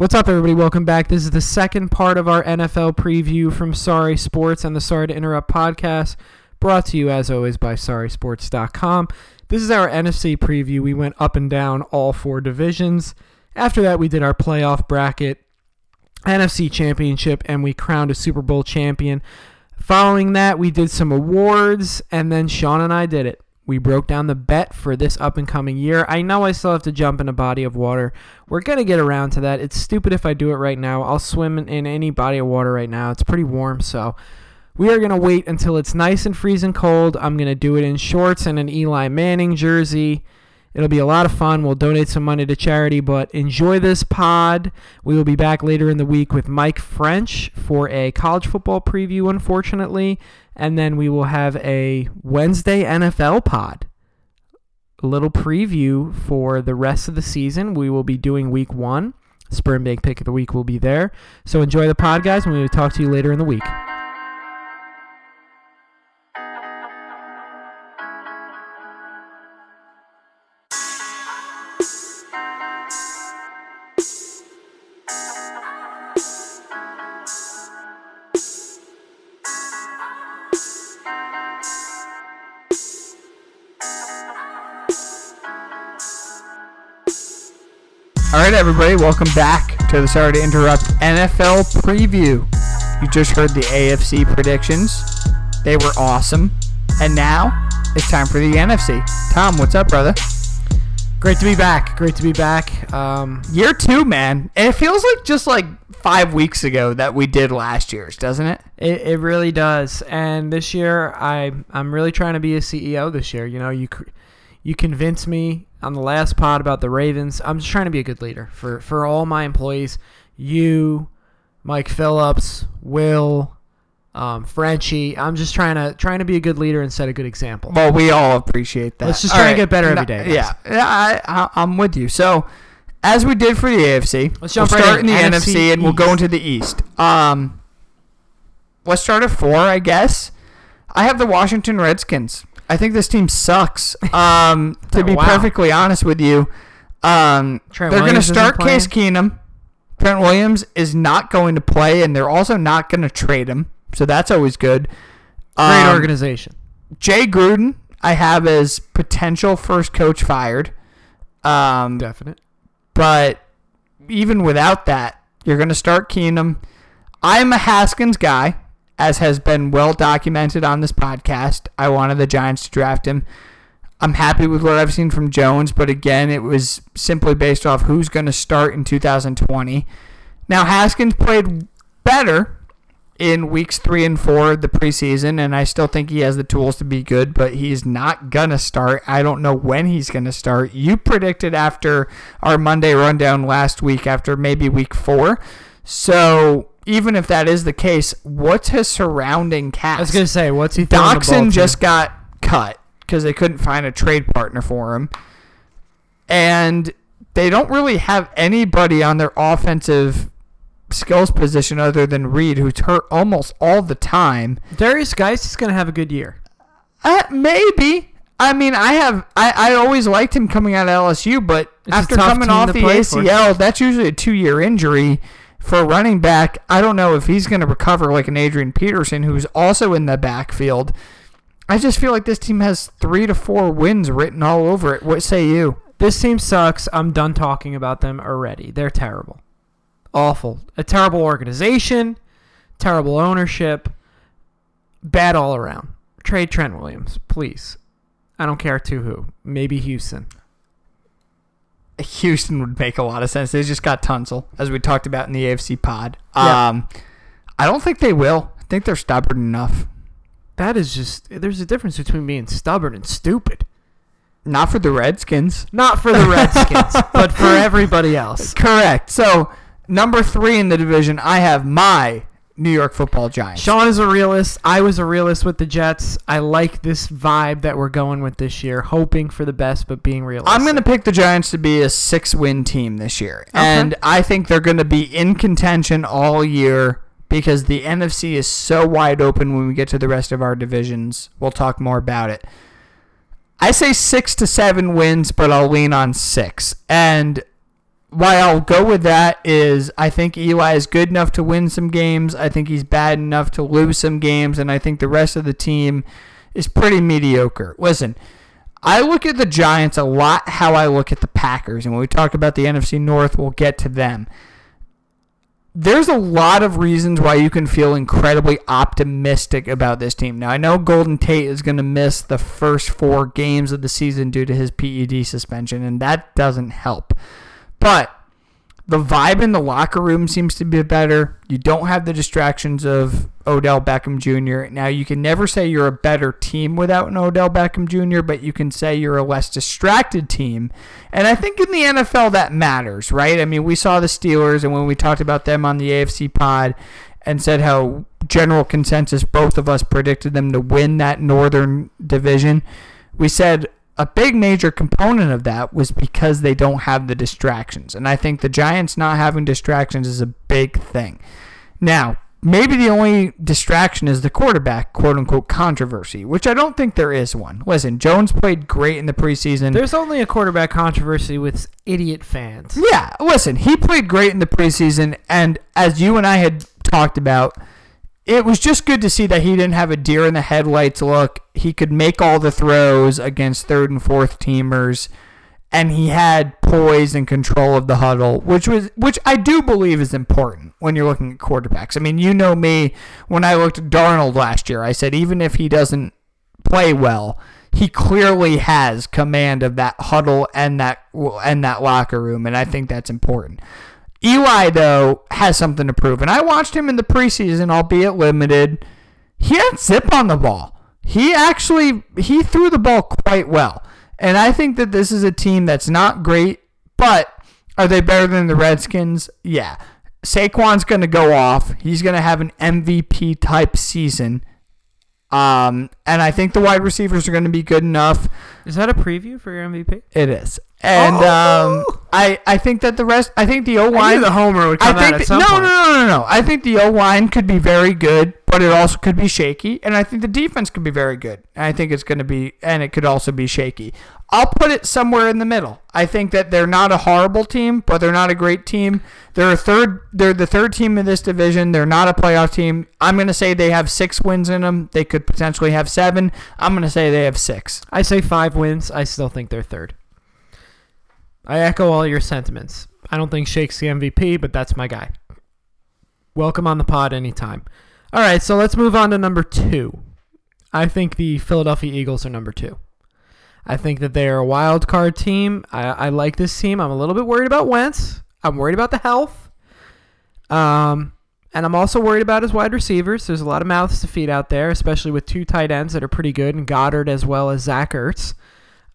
What's up, everybody? Welcome back. This is the second part of our NFL preview from Sorry Sports and the Sorry to Interrupt podcast, brought to you, as always, by SorrySports.com. This is our NFC preview. We went up and down all four divisions. After that, we did our playoff bracket, NFC Championship, and we crowned a Super Bowl champion. Following that, we did some awards, and then Sean and I did it. We broke down the bet for this up and coming year. I know I still have to jump in a body of water. We're going to get around to that. It's stupid if I do it right now. I'll swim in any body of water right now. It's pretty warm, so we are going to wait until it's nice and freezing cold. I'm going to do it in shorts and an Eli Manning jersey. It'll be a lot of fun. We'll donate some money to charity, but enjoy this pod. We will be back later in the week with Mike French for a college football preview, unfortunately. And then we will have a Wednesday NFL pod. A little preview for the rest of the season. We will be doing week one. Sperm Bank pick of the week will be there. So enjoy the pod, guys, and we will talk to you later in the week. Right, everybody, welcome back to the Sorry to Interrupt NFL preview. You just heard the AFC predictions, they were awesome. And now it's time for the NFC. Tom, what's up, brother? Great to be back. Great to be back. Um, Year two, man. And it feels like just like five weeks ago that we did last year's, doesn't it? It, it really does. And this year, I I'm really trying to be a CEO this year. You know, you you convinced me on the last pod about the Ravens. I'm just trying to be a good leader for for all my employees. You, Mike Phillips, Will, um, Frenchie. I'm just trying to trying to be a good leader and set a good example. Well, we all appreciate that. Let's just All try and get better every day, guys. Yeah, yeah, I, I, I'm with you. So, as we did for the AFC, Let's jump we'll right start in. in the NFC NFC and we'll go into the East. Um, let's start at four, I guess. I have the Washington Redskins. I think this team sucks. Um, to Oh, be wow. perfectly honest with you, um, they're going to start Case? Keenum. Trent Williams is not going to play, and they're also not going to trade him. So that's always good. Great Um, organization. Jay Gruden, I have as potential first coach fired. Um, Definite. but even without that, you're going to start Keenum. I'm a Haskins guy, as has been well documented on this podcast. I wanted the Giants to draft him. I'm happy with what I've seen from Jones, but again, it was simply based off who's going to start in 2020. Now, Haskins played better in weeks three and four of the preseason, and I still think he has the tools to be good, but he's not going to start. I don't know when he's going to start. You predicted after our Monday rundown last week, after maybe week four. So, even if that is the case, what's his surrounding cast? I was gonna say, what's he throwing the ball Doctson to? just got cut because they couldn't find a trade partner for him. And they don't really have anybody on their offensive skills position other than Reed, who's hurt almost all the time. Derrius Guice is gonna have a good year. Uh, maybe. I mean, I have. I, I always liked him coming out of LSU, but It's after coming off the for. ACL, that's usually a two-year injury for running back. I don't know if he's going to recover like an Adrian Peterson, who's also in the backfield. I just feel like this team has three to four wins written all over it. What say you? This team sucks. I'm done talking about them already. They're terrible. Awful. A terrible organization, terrible ownership, bad all around. Trade Trent Williams, please. I don't care to who. Maybe Houston. Houston would make a lot of sense. They just got Tunsil, as we talked about in the AFC pod. Yeah. Um, I don't think they will. I think they're stubborn enough. That is just there's a difference between being stubborn and stupid. Not for the Redskins. Not for the Redskins, but for everybody else. Correct. So number three in the division, I have my New York Football Giants. Sean is a realist. I was a realist with the Jets. I like this vibe that we're going with this year, hoping for the best but being realistic. I'm going to pick the Giants to be a six-win team this year, and I think they're going to be in contention all year because the NFC is so wide open. When we get to the rest of our divisions, we'll talk more about it. I say six to seven wins, but I'll lean on six. And why I'll go with that is I think Eli is good enough to win some games. I think he's bad enough to lose some games, and I think the rest of the team is pretty mediocre. Listen, I look at the Giants a lot how I look at the Packers, and when we talk about the NFC North, we'll get to them. There's a lot of reasons why you can feel incredibly optimistic about this team. Now, I know Golden Tate is going to miss the first four games of the season due to his PED suspension, and that doesn't help. But the vibe in the locker room seems to be better. You don't have the distractions of Odell Beckham Jr. Now, you can never say you're a better team without an Odell Beckham Jr., but you can say you're a less distracted team. And I think in the NFL that matters, right? I mean, we saw the Steelers, and when we talked about them on the AFC pod and said how general consensus both of us predicted them to win that Northern division, we said a big major component of that was because they don't have the distractions. And I think the Giants not having distractions is a big thing. Now, maybe the only distraction is the quarterback, quote unquote, controversy, which I don't think there is one. Listen, Jones played great in the preseason. There's only a quarterback controversy with idiot fans. Yeah, listen, he played great in the preseason, and as you and I had talked about, it was just good to see that he didn't have a deer in the headlights look. He could make all the throws against third and fourth teamers, and he had poise and control of the huddle, which was which I do believe is important when you're looking at quarterbacks. I mean, you know me when I looked at Darnold last year, I said even if he doesn't play well, he clearly has command of that huddle and that and that locker room, and I think that's important. Eli, though, has something to prove. And I watched him in the preseason, albeit limited. He had zip on the ball. He actually he threw the ball quite well. And I think that this is a team that's not great, but are they better than the Redskins? Yeah. Saquon's going to go off. He's going to have an MVP type season. Um, and I think the wide receivers are going to be good enough. Is that a preview for your MVP? It is. And Oh! um, I, I think that the rest, I think the O I line. the homer would I come out think at that- some no, point. no, no, no, no. I think the O line could be very good, but it also could be shaky, and I think the defense could be very good. And I think it's going to be, and it could also be shaky. I'll put it somewhere in the middle. I think that they're not a horrible team, but they're not a great team. They're a third. They're the third team in this division. They're not a playoff team. I'm going to say they have six wins in them. They could potentially have seven. I'm going to say they have six. I say five wins. I still think they're third. I echo all your sentiments. I don't think Shake's the MVP, but that's my guy. Welcome on the pod anytime. All right, so let's move on to number two. I think the Philadelphia Eagles are number two. I think that they are a wild card team. I, I like this team. I'm a little bit worried about Wentz. I'm worried about the health. Um, and I'm also worried about his wide receivers. There's a lot of mouths to feed out there, especially with two tight ends that are pretty good, and Goedert as well as Zach Ertz.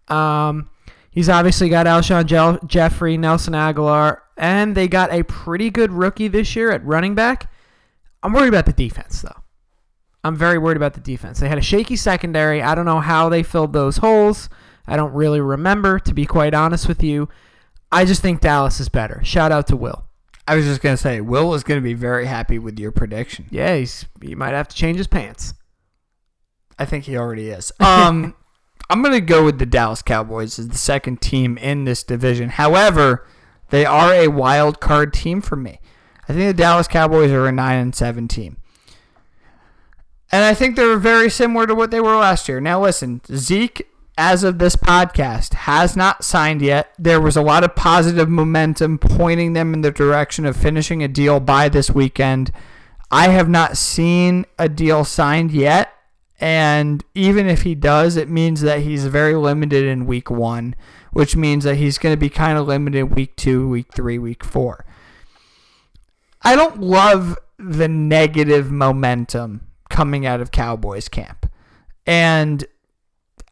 Um, he's obviously got Alshon Jel- Jeffery, Nelson Agholor, and they got a pretty good rookie this year at running back. I'm worried about the defense, though. I'm very worried about the defense. They had a shaky secondary. I don't know how they filled those holes. I don't really remember, to be quite honest with you. I just think Dallas is better. Shout out to Will. I was just going to say, Will is going to be very happy with your prediction. Yeah, he's, he might have to change his pants. I think he already is. Um, I'm going to go with the Dallas Cowboys as the second team in this division. However, they are a wild card team for me. I think the Dallas Cowboys are a 9 and 7 team. And I think they're very similar to what they were last year. Now, listen, Zeke, as of this podcast, has not signed yet. There was a lot of positive momentum pointing them in the direction of finishing a deal by this weekend. I have not seen a deal signed yet. And even if he does, it means that he's very limited in week one, which means that he's going to be kind of limited week two, week three, week four. I don't love the negative momentum coming out of Cowboys camp. And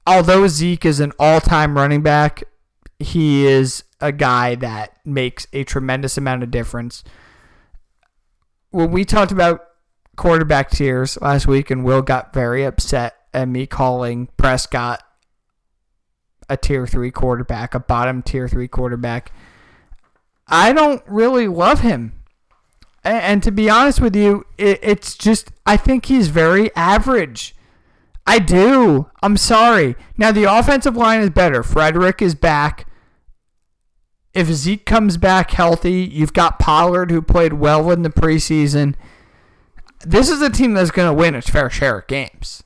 although Zeke is an all time running back, he is a guy that makes a tremendous amount of difference. When we talked about quarterback tiers last week, and Will got very upset at me calling Prescott a tier three quarterback, a bottom tier three quarterback. I don't really love him. And to be honest with you, it's just, I think he's very average. I do. I'm sorry. Now, the offensive line is better. Frederick is back. if Zeke comes back healthy, you've got Pollard who played well in the preseason. This is a team that's going to win its fair share of games.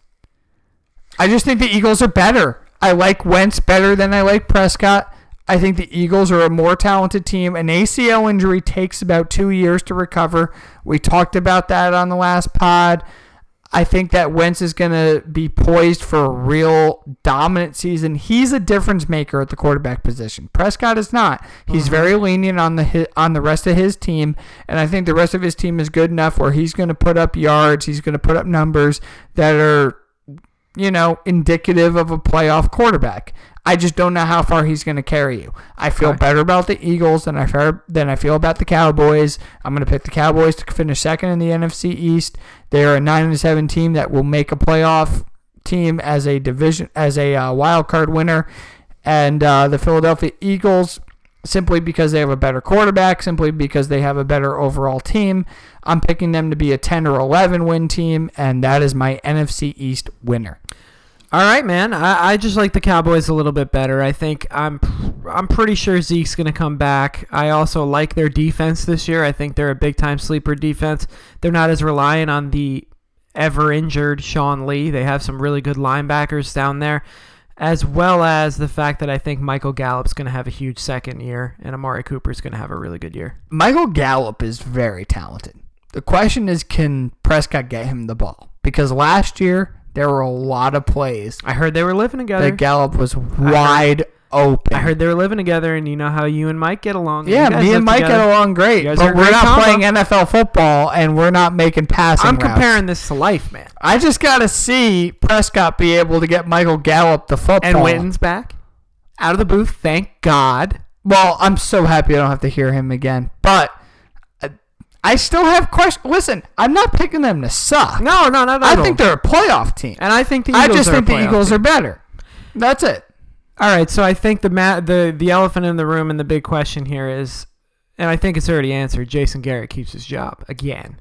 I just think the Eagles are better. I like Wentz better than I like Prescott. I think the Eagles are a more talented team. An ACL injury takes about two years to recover. We talked about that on the last pod. I think that Wentz is going to be poised for a real dominant season. He's a difference maker at the quarterback position. Prescott is not. He's mm-hmm. very lenient on the on the rest of his team, and I think the rest of his team is good enough where he's going to put up yards, he's going to put up numbers that are you know, indicative of a playoff quarterback. I just don't know how far he's going to carry you. I feel okay. better about the Eagles than I feel, than I feel about the Cowboys. I'm going to pick the Cowboys to finish second in the NFC East. They're a nine and seven team that will make a playoff team as a division as a uh, wild card winner, and uh, the Philadelphia Eagles simply because they have a better quarterback, simply because they have a better overall team. I'm picking them to be a 10 or 11 win team, and that is my NFC East winner. All right, man. I, I just like the Cowboys a little bit better. I think I'm I'm pretty sure Zeke's going to come back. I also like their defense this year. I think they're a big time sleeper defense. They're not as reliant on the ever injured Sean Lee. They have some really good linebackers down there, as well as the fact that I think Michael Gallup's going to have a huge second year and Amari Cooper's going to have a really good year. Michael Gallup is very talented. The question is, can Prescott get him the ball? Because last year there were a lot of plays. I heard they were living together. That Gallup was wide open. I heard they were living together, and you know how you and Mike get along. Yeah, me and Mike together. get along great. But we're not combo. playing NFL football, and we're not making passing. I'm routes. comparing this to life, man. I just got to see Prescott be able to get Michael Gallup the football. And Witten's back out of the booth. Thank God. Well, I'm so happy I don't have to hear him again. But I still have questions. Listen, I'm not picking them to suck. No, no, no, no. I think they're a playoff team, and I think the Eagles I just think the Eagles team. are better. That's it. All right, so I think the ma- the the elephant in the room and the big question here is, and I think it's already answered. Jason Garrett keeps his job again.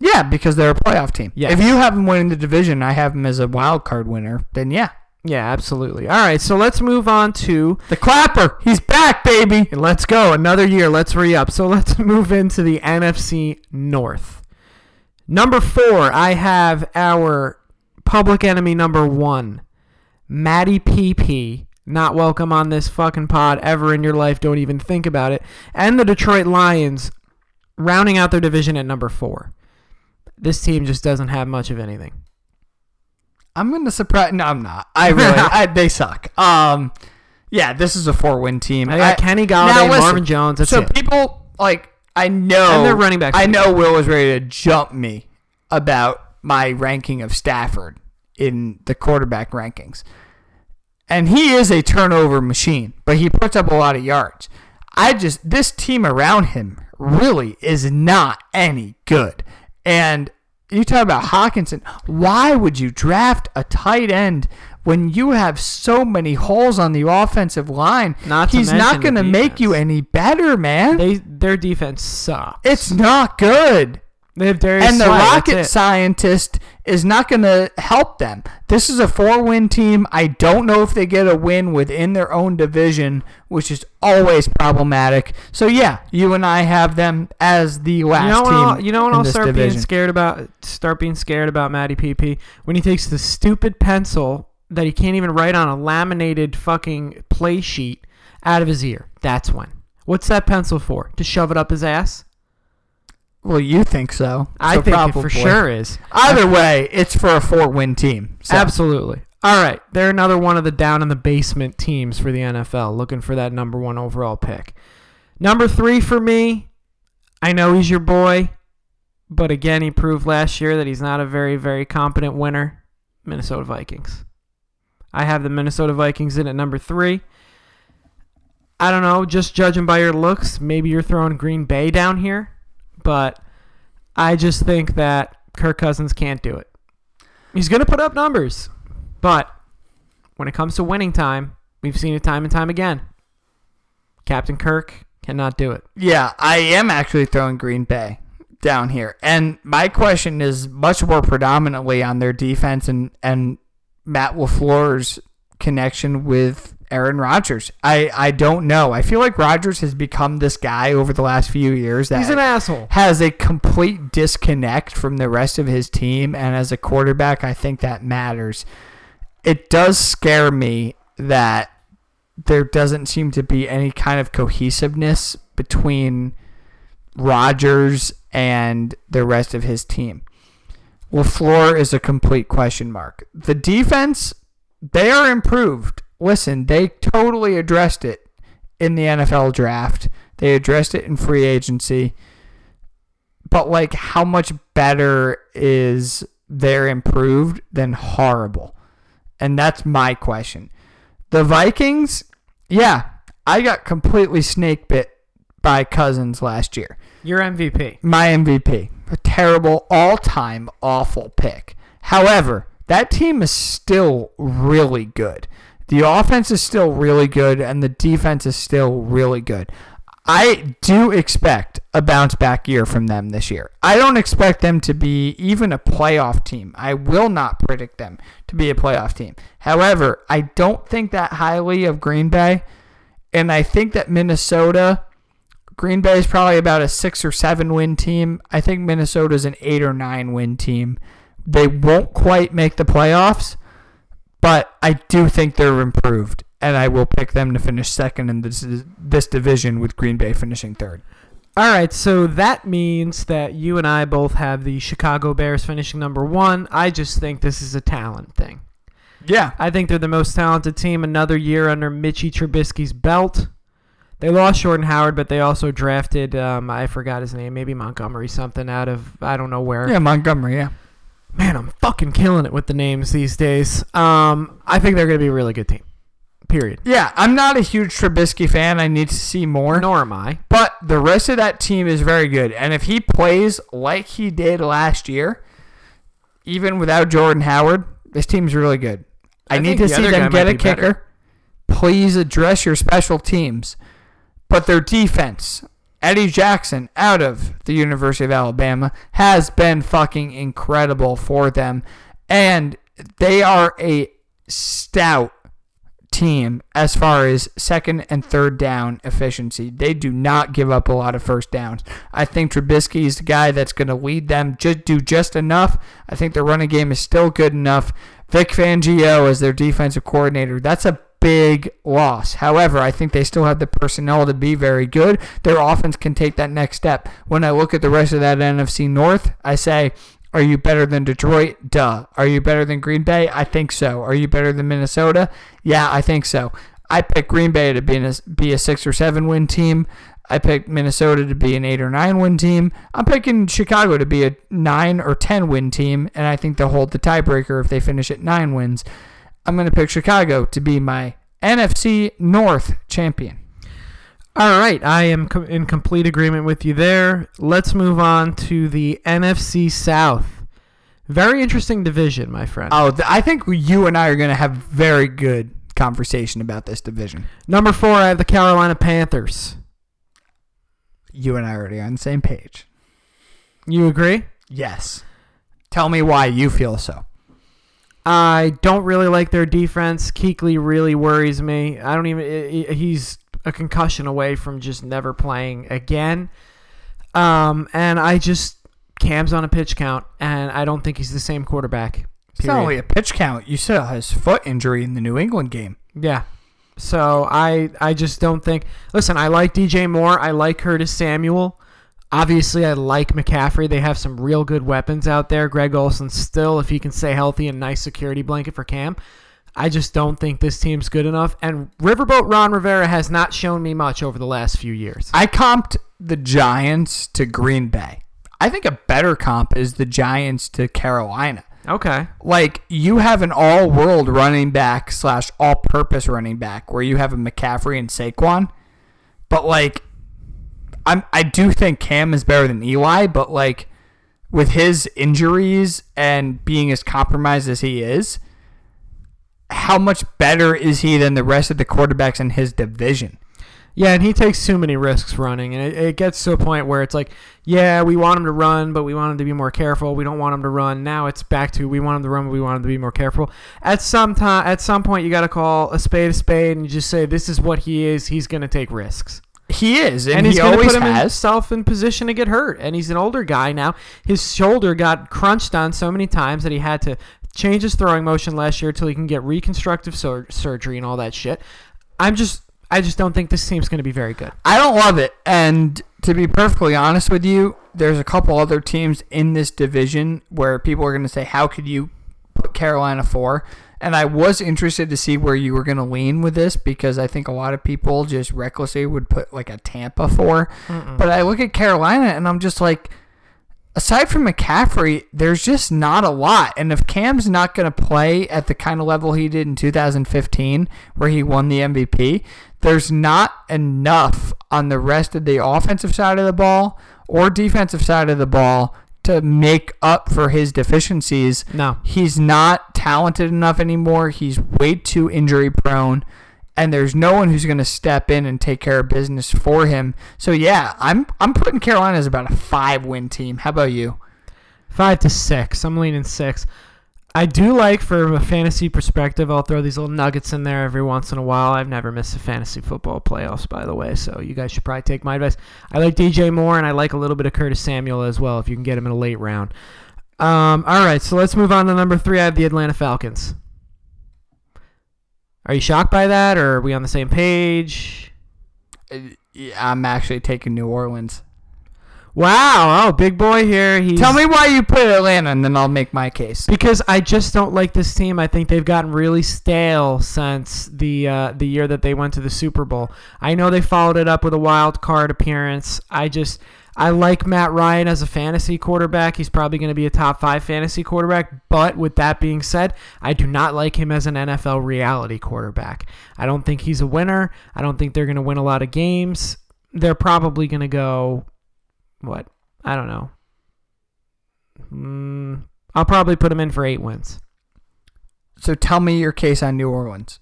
Yeah, because they're a playoff team. Yeah. If you have them winning the division, I have them as a wild card winner. Then yeah, yeah, absolutely. All right, so let's move on to the clapper. He's back, baby. And Let's go. Another year. Let's re up. So let's move into the NFC North. Number four, I have our public enemy number one, Matty PP. Not welcome on this fucking pod ever in your life. Don't even think about it. And the Detroit Lions rounding out their division at number four. This team just doesn't have much of anything. I'm gonna surprise. No, I'm not. I really. I, they suck. Um, yeah, this is a four win team. I got I, Kenny Golladay, listen, Marvin Jones. That's so it. people like I know. And they're running back. I know Will was ready to jump me about my ranking of Stafford in the quarterback rankings, and he is a turnover machine, but he puts up a lot of yards. I just this team around him really is not any good, and you talk about Hockenson. Why would you draft a tight end when you have so many holes on the offensive line? Not He's not going to make you any better, man. They their defense sucks. It's not good. They have Darius and the Slay, rocket scientist is not going to help them. This is a four-win team. I don't know if they get a win within their own division, which is always problematic. So yeah, you and I have them as the last you know team. I'll, you know when I'll start division. being scared about start being scared about Matty PP when he takes the stupid pencil that he can't even write on a laminated fucking play sheet out of his ear. That's when. What's that pencil for? To shove it up his ass? Well, you think so. I so think probably. it for sure is. Either way, it's for a four-win team. So. Absolutely. All right, they're another one of the down in the basement teams for the NFL, looking for that number one overall pick. Number three for me, I know he's your boy, but again, he proved last year that he's not a very, very competent winner. Minnesota Vikings. I have the Minnesota Vikings in at number three. I don't know, just judging by your looks, maybe you're throwing Green Bay down here but I just think that Kirk Cousins can't do it. He's going to put up numbers, but when it comes to winning time, we've seen it time and time again. Captain Kirk cannot do it. Yeah, I am actually throwing Green Bay down here. And my question is much more predominantly on their defense and, and Matt LaFleur's connection with Aaron Rodgers. I, I don't know. I feel like Rodgers has become this guy over the last few years that He's an asshole. has a complete disconnect from the rest of his team. And as a quarterback, I think that matters. It does scare me that there doesn't seem to be any kind of cohesiveness between Rodgers and the rest of his team. LaFleur is a complete question mark. The defense, they are improved. Listen, they totally addressed it in the NFL draft. They addressed it in free agency. But like how much better is their improved than horrible? And that's my question. The Vikings, yeah, I got completely snake bit by Cousins last year. Your MVP. My MVP. A terrible, all time awful pick. However, that team is still really good. The offense is still really good, and the defense is still really good. I do expect a bounce back year from them this year. I don't expect them to be even a playoff team. I will not predict them to be a playoff team. However, I don't think that highly of Green Bay, and I think that Minnesota Green Bay is probably about a six or seven win team. I think Minnesota is an eight or nine win team. They won't quite make the playoffs, but I do think they're improved, and I will pick them to finish second in this this division with Green Bay finishing third. All right, so that means that you and I both have the Chicago Bears finishing number one. I just think this is a talent thing. Yeah, I think they're the most talented team. Another year under Mitchy Trubisky's belt. They lost Jordan Howard, but they also drafted um, I forgot his name, maybe Montgomery something out of I don't know where. yeah, Montgomery. Yeah, Man, I'm fucking killing it with the names these days. Um, I think they're going to be a really good team. Period. yeah. I'm not a huge Trubisky fan. I need to see more. Nor am I. But the rest of that team is very good. And if he plays like he did last year, even without Jordan Howard, this team's really good. I, I need to the see them get a be better. kicker. Please address your special teams. But their defense, Eddie Jackson out of the University of Alabama, has been fucking incredible for them. And they are a stout team as far as second and third down efficiency. They do not give up a lot of first downs. I think Trubisky is the guy that's going to lead them, just do just enough. I think their running game is still good enough. Vic Fangio as their defensive coordinator, that's a big loss. However, I think they still have the personnel to be very good. Their offense can take that next step. When I look at the rest of that NFC North, I say, are you better than Detroit? Duh. Are you better than Green Bay? I think so. Are you better than Minnesota? Yeah, I think so. I picked Green Bay to be, a, be a six or seven win team. I picked Minnesota to be an eight or nine win team. I'm picking Chicago to be a nine or ten win team, and I think they'll hold the tiebreaker if they finish at nine wins. I'm going to pick Chicago to be my NFC North champion. All right, I am co- in complete agreement with you there. Let's move on to the NFC South. Very interesting division, my friend. Oh, th- I think you and I are going to have very good conversation about this division. Number four, I have the Carolina Panthers. You and I are already on the same page. You agree? Yes. Tell me why you feel so. I don't really like their defense. Kuechly really worries me. I don't even. He's a concussion away from just never playing again. Um, and I just Cam's on a pitch count, and I don't think he's the same quarterback. It's not only a pitch count. You saw his foot injury in the New England game. Yeah. So I I just don't think. Listen, I like DJ Moore. I like Curtis Samuel. Obviously, I like McCaffrey. They have some real good weapons out there. Greg Olsen still, if he can stay healthy, a nice security blanket for Cam. I just don't think this team's good enough. And Riverboat Ron Rivera has not shown me much over the last few years. I comped the Giants to Green Bay. I think a better comp is the Giants to Carolina. Okay. Like you have an all-world running back slash all-purpose running back where you have a McCaffrey and Saquon, but like I'm I do think Cam is better than Eli, but like with his injuries and being as compromised as he is, how much better is he than the rest of the quarterbacks in his division? Yeah, and he takes too many risks running, and it, it gets to a point where it's like, yeah, we want him to run, but we want him to be more careful. We don't want him to run. Now it's back to we want him to run, but we want him to be more careful. At some time, at some point, you got to call a spade a spade and just say this is what he is. He's going to take risks. He is, and, and he's he going to always put has. himself in position to get hurt. And he's an older guy now. His shoulder got crunched on so many times that he had to change his throwing motion last year till he can get reconstructive sur- surgery and all that shit. I'm just, I just don't think this team's going to be very good. I don't love it. And to be perfectly honest with you, there's a couple other teams in this division where people are going to say, "How could you put Carolina four? And I was interested to see where you were going to lean with this because I think a lot of people just recklessly would put like a Tampa 4 But I look at Carolina and I'm just like, aside from McCaffrey, there's just not a lot. And if Cam's not going to play at the kind of level he did in 2015, where he won the MVP, there's not enough on the rest of the offensive side of the ball or defensive side of the ball to make up for his deficiencies. No. He's not talented enough anymore. He's way too injury prone. And there's no one who's going to step in and take care of business for him. So yeah, I'm I'm putting Carolina as about a five win team. How about you? Five to six. I'm leaning six. I do like, from a fantasy perspective, I'll throw these little nuggets in there every once in a while. I've never missed a fantasy football playoffs, by the way, so you guys should probably take my advice. I like DJ Moore, and I like a little bit of Curtis Samuel as well, if you can get him in a late round. Um, all right, so let's move on to number three. I have the Atlanta Falcons. Are you shocked by that, or are we on the same page? I'm actually taking New Orleans. Wow, oh, big boy here. He's, Tell me why you put Atlanta, and then I'll make my case. because I just don't like this team. I think they've gotten really stale since the uh, the year that they went to the Super Bowl. I know they followed it up with a wild card appearance. I just I like Matt Ryan as a fantasy quarterback. He's probably going to be a top five fantasy quarterback. But with that being said, I do not like him as an NFL reality quarterback. I don't think he's a winner. I don't think they're going to win a lot of games. They're probably going to go what? I don't know. Mm, I'll probably put him in for eight wins. So tell me your case on New Orleans.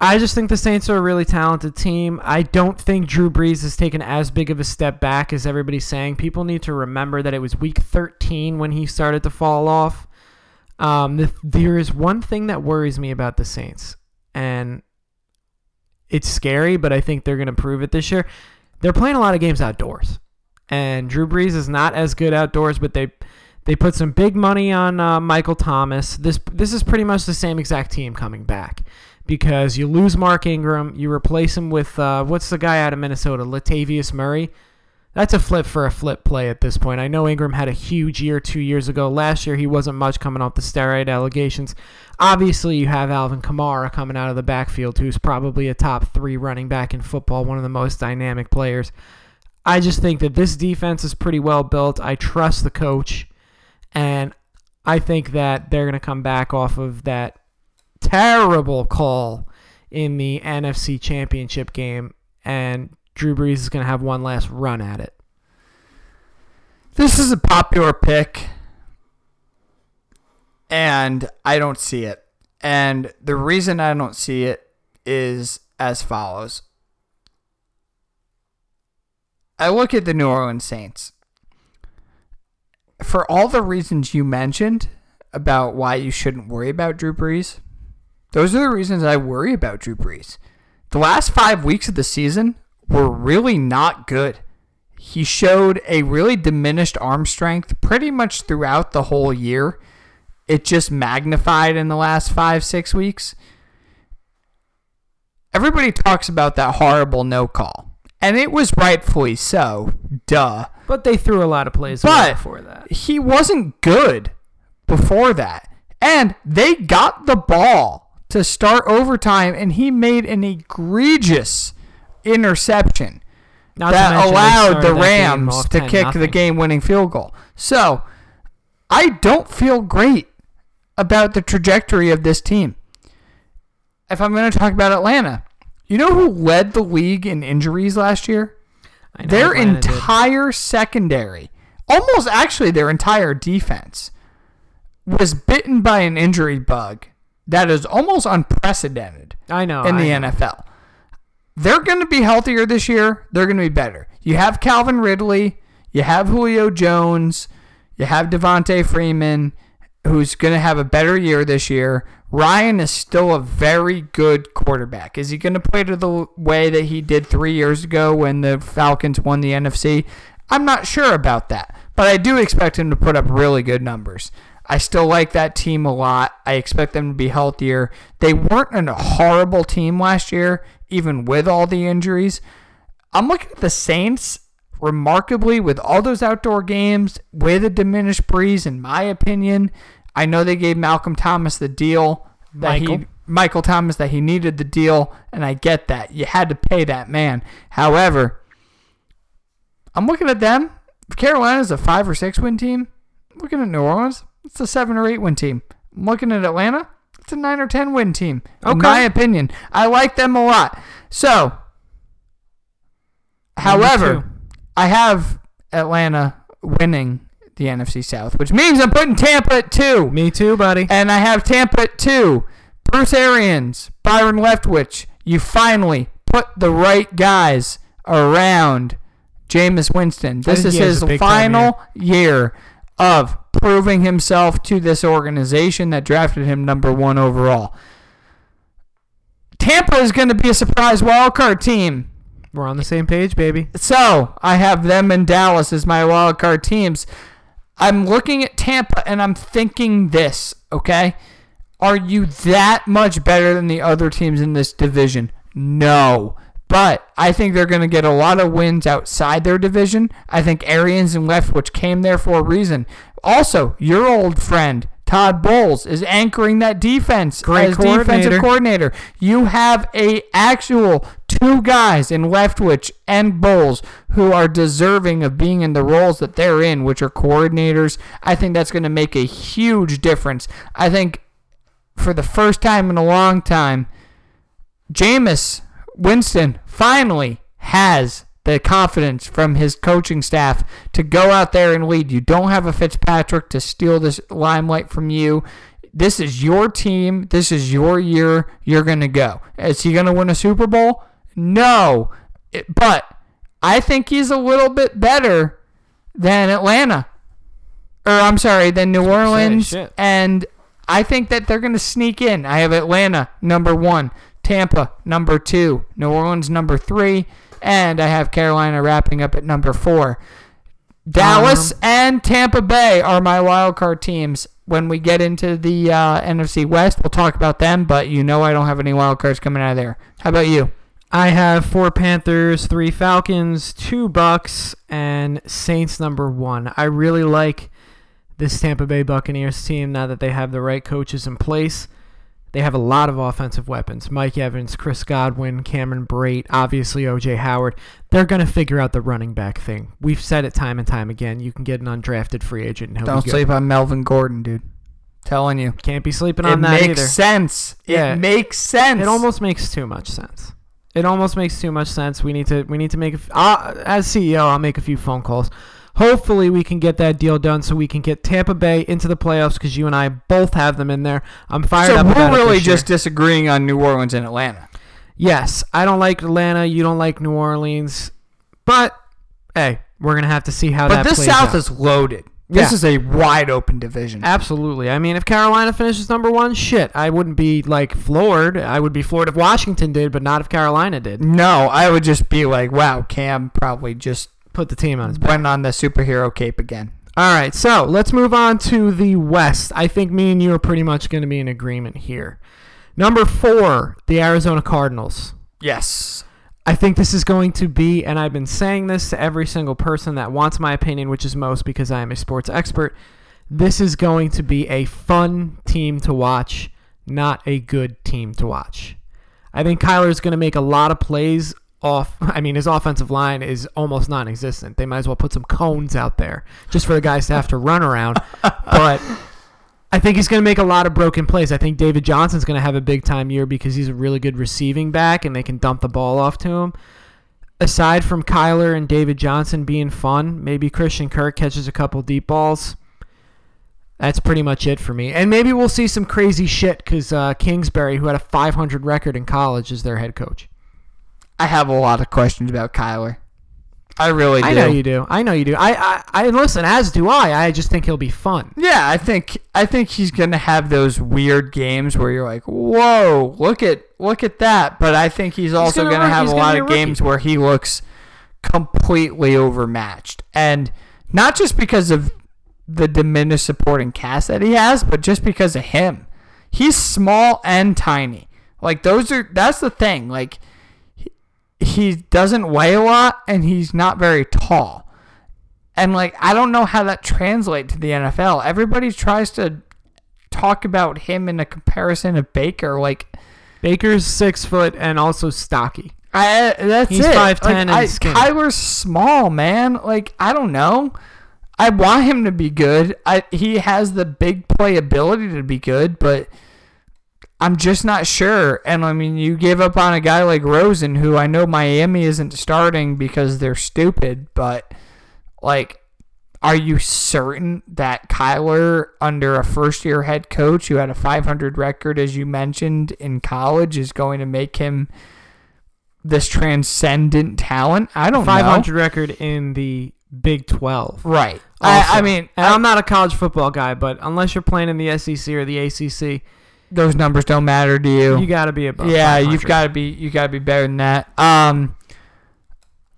I just think the Saints are a really talented team. I don't think Drew Brees has taken as big of a step back as everybody's saying. People need to remember that it was week 13 when he started to fall off. Um, the, there is one thing that worries me about the Saints, and it's scary, but I think they're going to prove it this year. They're playing a lot of games outdoors, and Drew Brees is not as good outdoors, but they they put some big money on uh, Michael Thomas. This this is pretty much the same exact team coming back because you lose Mark Ingram, you replace him with uh, what's the guy out of Minnesota, Latavius Murray. That's a flip for a flip play at this point. I know Ingram had a huge year two years ago. Last year he wasn't much coming off the steroid allegations. Obviously, you have Alvin Kamara coming out of the backfield, who's probably a top three running back in football, one of the most dynamic players. I just think that this defense is pretty well built. I trust the coach, and I think that they're going to come back off of that terrible call in the NFC Championship game, and Drew Brees is going to have one last run at it. This is a popular pick, and I don't see it. And the reason I don't see it is as follows I look at the New Orleans Saints. For all the reasons you mentioned about why you shouldn't worry about Drew Brees, those are the reasons I worry about Drew Brees. The last five weeks of the season were really not good. He showed a really diminished arm strength pretty much throughout the whole year. It just magnified in the last five, six weeks. Everybody talks about that horrible no call. And it was rightfully so. Duh. But they threw a lot of plays But- away before that. He wasn't good before that. And they got the ball to start overtime, and he made an egregious interception Not that allowed the Rams to 10 kick the game winning field goal. So I don't feel great about the trajectory of this team. If I'm going to talk about Atlanta, you know who led the league in injuries last year? Their Atlanta did. entire secondary, almost actually their entire defense, was bitten by an injury bug that is almost unprecedented I know in the know. NFL. they're going to be healthier this year. They're going to be better. You have Calvin Ridley, you have Julio Jones, you have Devonta Freeman, who's going to have a better year this year. Ryan is still a very good quarterback. Is he going to play to the way that he did three years ago when the Falcons won the NFC? I'm not sure about that, but I do expect him to put up really good numbers. I still like that team a lot. I expect them to be healthier. They weren't a horrible team last year, even with all the injuries. I'm looking at the Saints remarkably with all those outdoor games with a diminished Brees in my opinion. I know they gave Malcolm Thomas the deal that Michael. he Michael Thomas that he needed the deal, and I get that. You had to pay that man. However, I'm looking at them. Carolina's a five or six win team, looking at New Orleans, it's a seven or eight win team. I'm looking at Atlanta, it's a nine or ten win team. In my opinion, I like them a lot. So, Number however, two. I have Atlanta winning the NFC South, which means I'm putting Tampa at two. Me too, buddy. And I have Tampa at two. Bruce Arians, Byron Leftwich, you finally put the right guys around Jameis Winston. This is his a big time final year of proving himself to this organization that drafted him number one overall. Tampa is going to be a surprise wildcard team. We're on the same page, baby. So I have them and Dallas as my wild card teams. I'm looking at Tampa and I'm thinking this, okay? Are you that much better than the other teams in this division? No. But I think they're going to get a lot of wins outside their division. I think Arians and Leftwich came there for a reason. Also, your old friend Todd Bowles is anchoring that defense Great as defensive coordinator. coordinator. You have a actual two guys in Leftwich and Bowles who are deserving of being in the roles that they're in, which are coordinators. I think that's going to make a huge difference. I think for the first time in a long time, Jameis Winston finally has the confidence from his coaching staff to go out there and lead. You don't have a Fitzpatrick to steal this limelight from you. This is your team. This is your year. You're going to go. Is he going to win a Super Bowl? No. It- but I think he's a little bit better than Atlanta. Or I'm sorry, than New Orleans. And I think that they're going to sneak in. I have Atlanta number one, Tampa number two, New Orleans number three, and I have Carolina wrapping up at number four. Dallas Um, and Tampa Bay are my wild card teams. When we get into the uh, NFC West, we'll talk about them. But you know I don't have any wild cards coming out of there. How about you? I have four Panthers, three Falcons, two Bucks, and Saints number one. I really like this Tampa Bay Buccaneers team now that they have the right coaches in place. They have a lot of offensive weapons. Mike Evans, Chris Godwin, Cameron Brate, obviously OJ Howard. They're going to figure out the running back thing. We've said it time and time again. You can get an undrafted free agent and he'll Don't sleep on Melvin Gordon, dude. Telling you. Can't be sleeping It on that makes sense. Yeah. It makes sense. It almost makes too much sense. It almost makes too much sense. We need to we need to make a uh, as CEO. I'll make a few phone calls. Hopefully, we can get that deal done so we can get Tampa Bay into the playoffs because you and I both have them in there. I'm fired so up. about we're really this year. just disagreeing on New Orleans and Atlanta. yes. I don't like Atlanta. You don't like New Orleans, but hey, we're gonna have to see how But that this South out. is loaded. This Yeah. is a wide open division. Absolutely. I mean, if Carolina finishes number one, shit, I wouldn't be like floored. I would be floored if Washington did, but not if Carolina did. No, I would just be like, wow, Cam probably just Put the team on his back. went on the superhero cape again. All right, so let's move on to the West. I think me and you are pretty much going to be in agreement here. Number four, the Arizona Cardinals. Yes. I think this is going to be, and I've been saying this to every single person that wants my opinion, which is most because I am a sports expert. This is going to be a fun team to watch, not a good team to watch. I think Kyler is going to make a lot of plays off. I mean, his offensive line is almost non existent. They might as well put some cones out there just for the guys to have to run around. But I think he's going to make a lot of broken plays. I think David Johnson's going to have a big time year because he's a really good receiving back and they can dump the ball off to him. Aside from Kyler and David Johnson being fun, maybe Christian Kirk catches a couple deep balls. That's pretty much it for me. And maybe we'll see some crazy shit because uh, Kingsbury, who had a 500 record in college, is their head coach. I have a lot of questions about Kyler. I really do. I know you do. I know you do. I, I, I listen. As do I. I just think he'll be fun. Yeah, I think I think he's gonna have those weird games where you're like, "Whoa, look at look at that!" But I think he's also gonna gonna, have a gonna lot of games where he looks completely overmatched, and not just because of the diminished supporting cast that he has, but just because of him. He's small and tiny. Like those are that's the thing. Like he doesn't weigh a lot, and he's not very tall. And like I don't know how that translates to the NFL. Everybody tries to talk about him in a comparison of Baker. Like Baker's six foot and also stocky. I that's He's it. 5'10" Like, and I, skinny. Kyler's small, man. Like I don't know. I want him to be good. I he has the big play ability to be good, but I'm just not sure. And I mean, you gave up on a guy like Rosen, who I know Miami isn't starting because they're stupid, but like, are you certain that Kyler, under a first year head coach who had a 500 record, as you mentioned, in college, is going to make him this transcendent talent? I don't Five know. hundred record in the Big Twelve. Right. Also. I, I mean, and I- I'm not a college football guy, but unless you're playing in the SEC or the ACC, those numbers don't matter to you. you got to be above. yeah, you've got to be you got to be better than that. Um,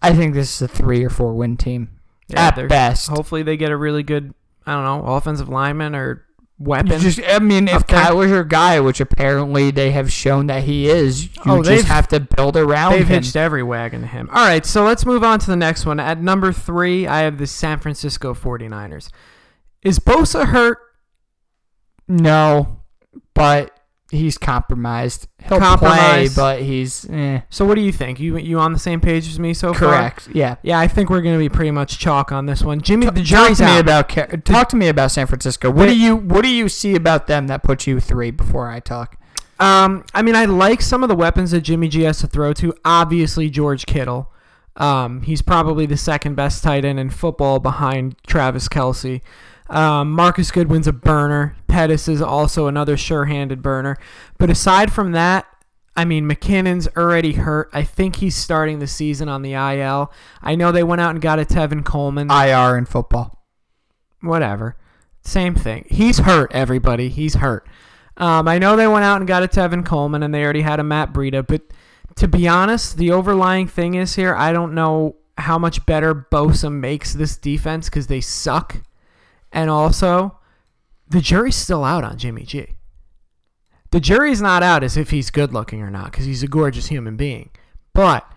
I think this is a three or four win team Yeah, at best. Hopefully, they get a really good, I don't know, offensive lineman or weapon. You just, I mean, if there. Kyler's your guy, which apparently they have shown that he is, you Oh, just have to build around They've him. hitched every wagon to him. All right, so let's move on to the next one. At number three, I have the San Francisco 49ers. Is Bosa hurt? No, but he's compromised. He'll Compromised. play, but he's eh. So what do you think? You you on the same page as me so far? correct. Yeah. Yeah, I think we're going to be pretty much chalk on this one. Jimmy, the jury's Talk to me out. about Ca- talk to me about San Francisco. What do you what do you see about them that puts you three before I talk? Um, I mean, I like some of the weapons that Jimmy G has to throw to. Obviously, George Kittle. Um, he's probably the second best tight end in football behind Travis Kelce. Um, Marquise Goodwin's a burner. Pettis is also another sure-handed burner. But aside from that, I mean, McKinnon's already hurt. I think he's starting the season on the IL. I know they went out and got a Tevin Coleman. IR in football. whatever. Same thing. He's hurt, everybody. He's hurt. Um, I know they went out and got a Tevin Coleman and they already had a Matt Breida, but to be honest, the overlying thing is here, I don't know how much better Bosa makes this defense because they suck. And also, the jury's still out on Jimmy G. The jury's not out as if he's good looking or not because he's a gorgeous human being. But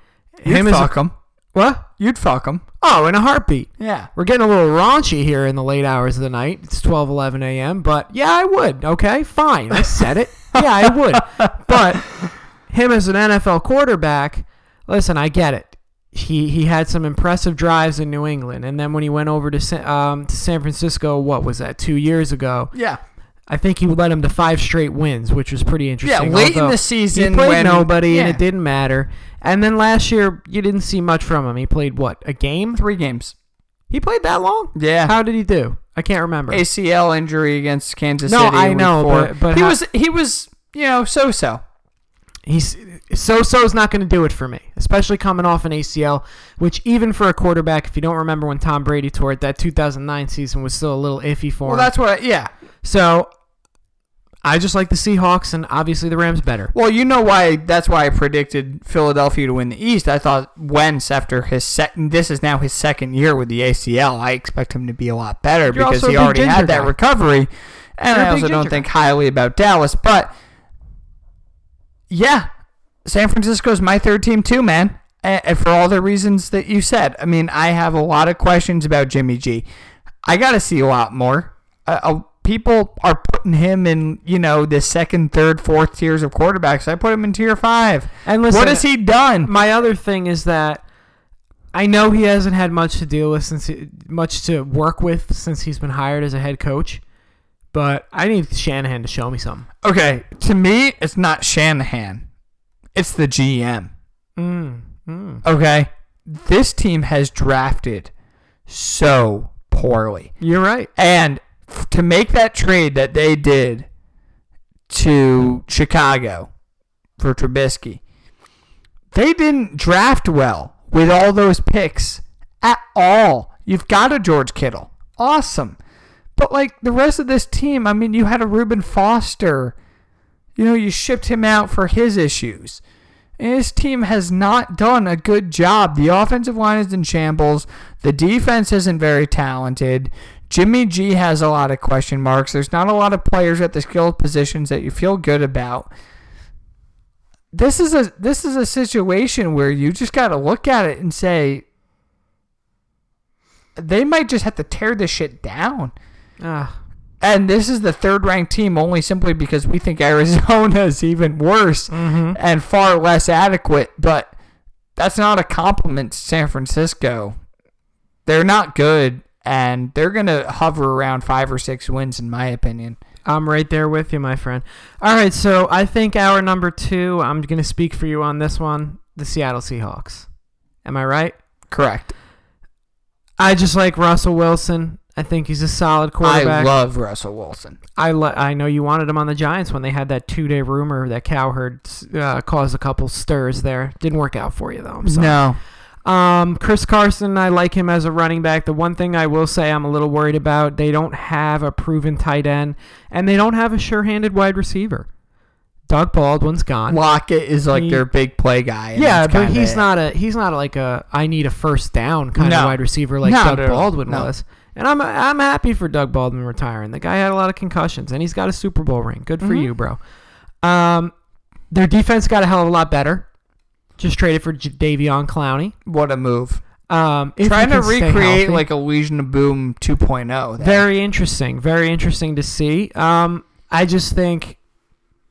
You'd him as a, fuck him. what? You'd fuck him. Oh, in a heartbeat. Yeah. We're getting a little raunchy here in the late hours of the night. It's 12, 11 a.m. But yeah, I would. Okay, fine. I said it. Yeah, I would. But him as an NFL quarterback, listen, I get it. He he had some impressive drives in New England, and then when he went over to Sa- um, to San Francisco, what was that? Two years ago, Yeah. I think he led him to five straight wins, which was pretty interesting. Yeah. Late in the season, he played when nobody, and it didn't matter. And then last year, you didn't see much from him. He played what a game? three games. He played that long? Yeah. How did he do? I can't remember. ACL injury against Kansas No, City. I know, but- but he how- was he was you know so so. He's so so's not going to do it for me, especially coming off an ACL, which even for a quarterback, if you don't remember when Tom Brady tore it, that 2009 season was still a little iffy for Well, him. Well, that's what. I, yeah. so I just like the Seahawks and obviously the Rams better. Well, you know why? That's why I predicted Philadelphia to win the East. I thought Wentz, after his second, this is now his second year with the ACL. I expect him to be a lot better You're because he already had that guy. recovery. And You're I also don't ginger think guy. highly about Dallas, but yeah, San Francisco's my third team too, man. And and for all the reasons that you said. I mean, I have a lot of questions about Jimmy G. I got to see a lot more. Uh, uh, people are putting him in, you know, the second, third, fourth tiers of quarterbacks. I put him in tier five. And listen, what has he done? My other thing is that I know he hasn't had much to deal with since he, much to work with since he's been hired as a head coach, but I need Shanahan to show me something. Okay, to me, it's not Shanahan. It's the GM. Mm, mm. Okay? This team has drafted so poorly. You're right. And f- to make that trade that they did to Chicago for Trubisky, they didn't draft well with all those picks at all. You've got a George Kittle. Awesome. But like the rest of this team, I mean, you had a Reuben Foster. You know, you shipped him out for his issues. And his team has not done a good job. The offensive line is in shambles. The defense isn't very talented. Jimmy G has a lot of question marks. There's not a lot of players at the skilled positions that you feel good about. This is a this is a situation where you just got to look at it and say they might just have to tear this shit down. Ah, And this is the third ranked team only simply because we think Arizona is even worse Mhm. and far less adequate. But that's not a compliment to San Francisco. They're not good, and they're going to hover around five or six wins, in my opinion. I'm right there with you, my friend. All right, so I think our number two, I'm going to speak for you on this one the Seattle Seahawks. Am I right? Correct. I just like Russell Wilson. I think he's a solid quarterback. I love Russell Wilson. I, li- I know you wanted him on the Giants when they had that two day rumor that Cowherd uh, caused a couple stirs there. Didn't work out for you, though. I'm sorry. No. Um, Chris Carson, I like him as a running back. The one thing I will say I'm a little worried about, they don't have a proven tight end, and they don't have a sure-handed wide receiver. Doug Baldwin's gone. Lockett is like He- their big play guy. yeah, but he's it. not a he's not like a I need a first down kind of wide receiver like Not Doug at all. Baldwin No. was. And I'm I'm happy for Doug Baldwin retiring. The guy had a lot of concussions and he's got a Super Bowl ring. Good for Mhm. you, bro. Um, their defense got a hell of a lot better. Just traded for J- Davion Clowney. What a move. Um, if Trying to recreate like a Legion of Boom 2.0. there. Very interesting. Very interesting to see. Um, I just think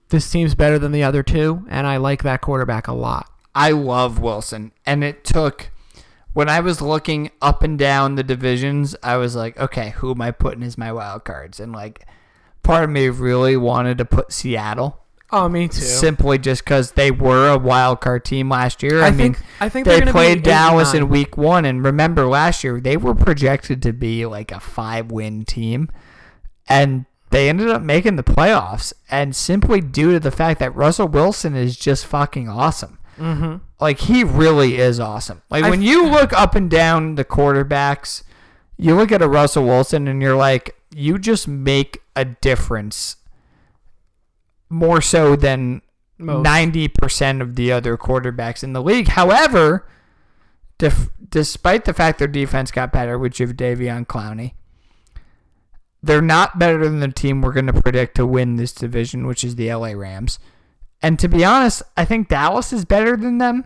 this team's better than the other two, and I like that quarterback a lot. I love Wilson. And it took, when I was looking up and down the divisions, I was like, okay, who am I putting as my wild cards? And like, part of me really wanted to put Seattle Oh, me too. simply just because they were a wild card team last year. I, I, mean, think I think they played Dallas in week one. And remember, last year, they were projected to be like a five win team. And they ended up making the playoffs. And simply due to the fact that Russell Wilson is just fucking awesome. Mhm. Like he really is awesome. Like I when f- you look up and down the quarterbacks, you look at a Russell Wilson and you're like, you just make a difference more so than ninety percent of the other quarterbacks in the league. However, def- despite the fact their defense got better with Davion Clowney, they're not better than the team we're going to predict to win this division, which is the LA Rams. And to be honest, I think Dallas is better than them.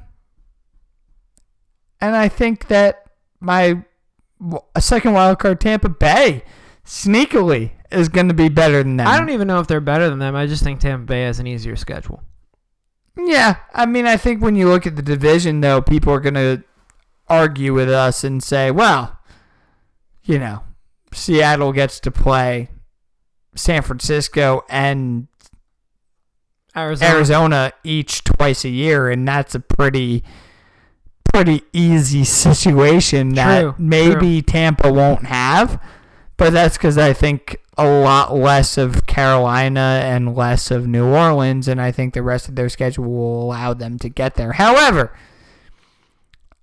And I think that my second wild card Tampa Bay sneakily is going to be better than them. I don't even know if they're better than them. I just think Tampa Bay has an easier schedule. Yeah, I mean, I think when you look at the division, though, people are going to argue with us and say, well, you know, Seattle gets to play San Francisco and Arizona. Arizona each twice a year, and that's a pretty pretty easy situation that True, maybe Tampa won't have. But that's because I think a lot less of Carolina and less of New Orleans, and I think the rest of their schedule will allow them to get there. However,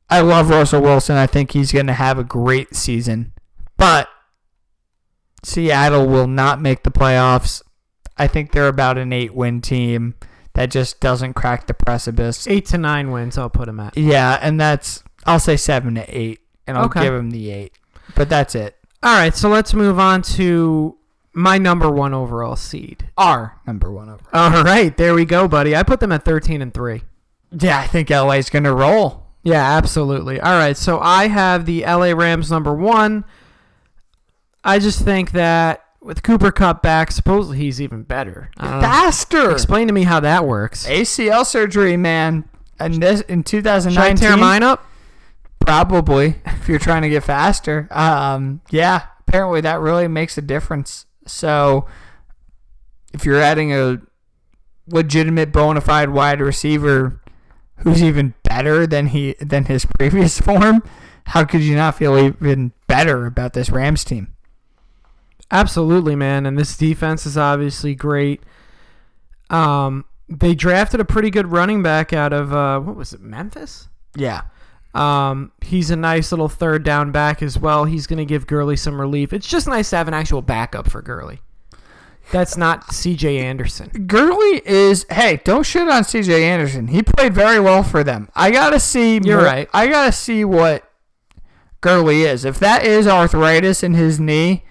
I love Russell Wilson. I think he's going to have a great season. But Seattle will not make the playoffs. I think they're about an eight win team that just doesn't crack the precipice. Eight to nine wins, I'll put them at. Yeah, and that's I'll say seven to eight, and I'll Okay. give them the eight. But that's it. All right, so let's move on to my number one overall seed. Our number one over. All right, there we go, buddy. I put them at 13 and 3. Yeah, I think LA's gonna roll. Yeah, absolutely. All right, so I have the LA Rams number one. I just think that with Cooper Kupp back, supposedly he's even better. I. Faster. Explain to me how that works. ACL surgery, man. And this in Should I 2019, tear mine up? probably if you're trying to get faster. Um, yeah, apparently that really makes a difference. So if you're adding a legitimate bona fide wide receiver who's even better than he than his previous form, how could you not feel even better about this Rams team? Absolutely, man. And this defense is obviously great. Um, they drafted a pretty good running back out of uh, what was it, Memphis? Yeah. Um, he's a nice little third down back as well. He's going to give Gurley some relief. It's just nice to have an actual backup for Gurley. That's not C.J. Anderson. Gurley is hey, don't shit on CJ Anderson. He played very well for them. I gotta see You're more- right. I gotta see what Gurley is. If that is arthritis in his knee,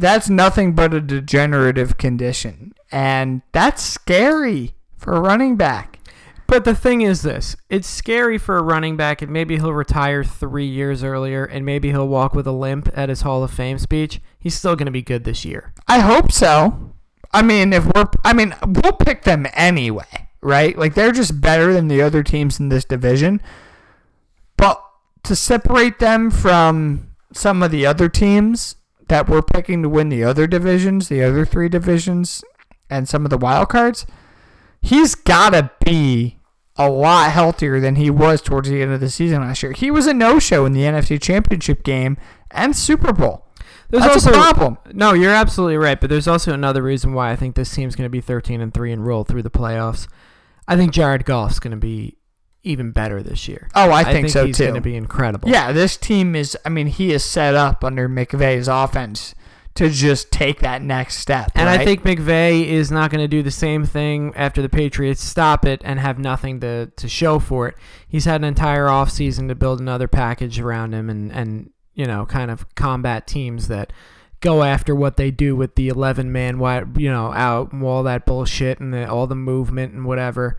that's nothing but a degenerative condition. And that's scary for a running back. But the thing is this it's scary for a running back, and maybe he'll retire three years earlier, and maybe he'll walk with a limp at his Hall of Fame speech. He's still going to be good this year. I hope so. I mean, if we're, I mean, we'll pick them anyway, right? Like they're just better than the other teams in this division. But to separate them from some of the other teams that we're picking to win the other divisions, the other three divisions, and some of the wild cards, he's gotta be a lot healthier than he was towards the end of the season last year. He was a no-show in the NFC Championship game and Super Bowl. There's That's also a problem. No, you're absolutely right, but there's also another reason why I think this team's going to be 13 and 3 and roll through the playoffs. I think Jared Goff's going to be even better this year. Oh, I, think, so he's too. going to be incredible. Yeah, this team is. I mean, he is set up under McVay's offense to just take that next step. And I think McVay is not going to do the same thing after the Patriots stop it and have nothing to, to show for it. He's had an entire offseason to build another package around him and, and, you know, kind of combat teams that go after what they do with the 11 man, wide, you know, out and all that bullshit and the, all the movement and whatever.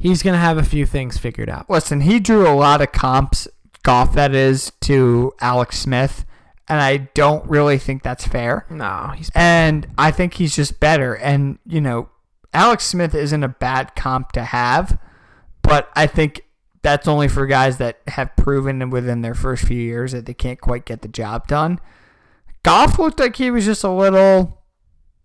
He's going to have a few things figured out. listen, he drew a lot of comps, Goff that is, to Alex Smith, and I don't really think that's fair. No, he's And I think he's just better. And you know, Alex Smith isn't a bad comp to have, but I think that's only for guys that have proven within their first few years that they can't quite get the job done. Goff looked like he was just a little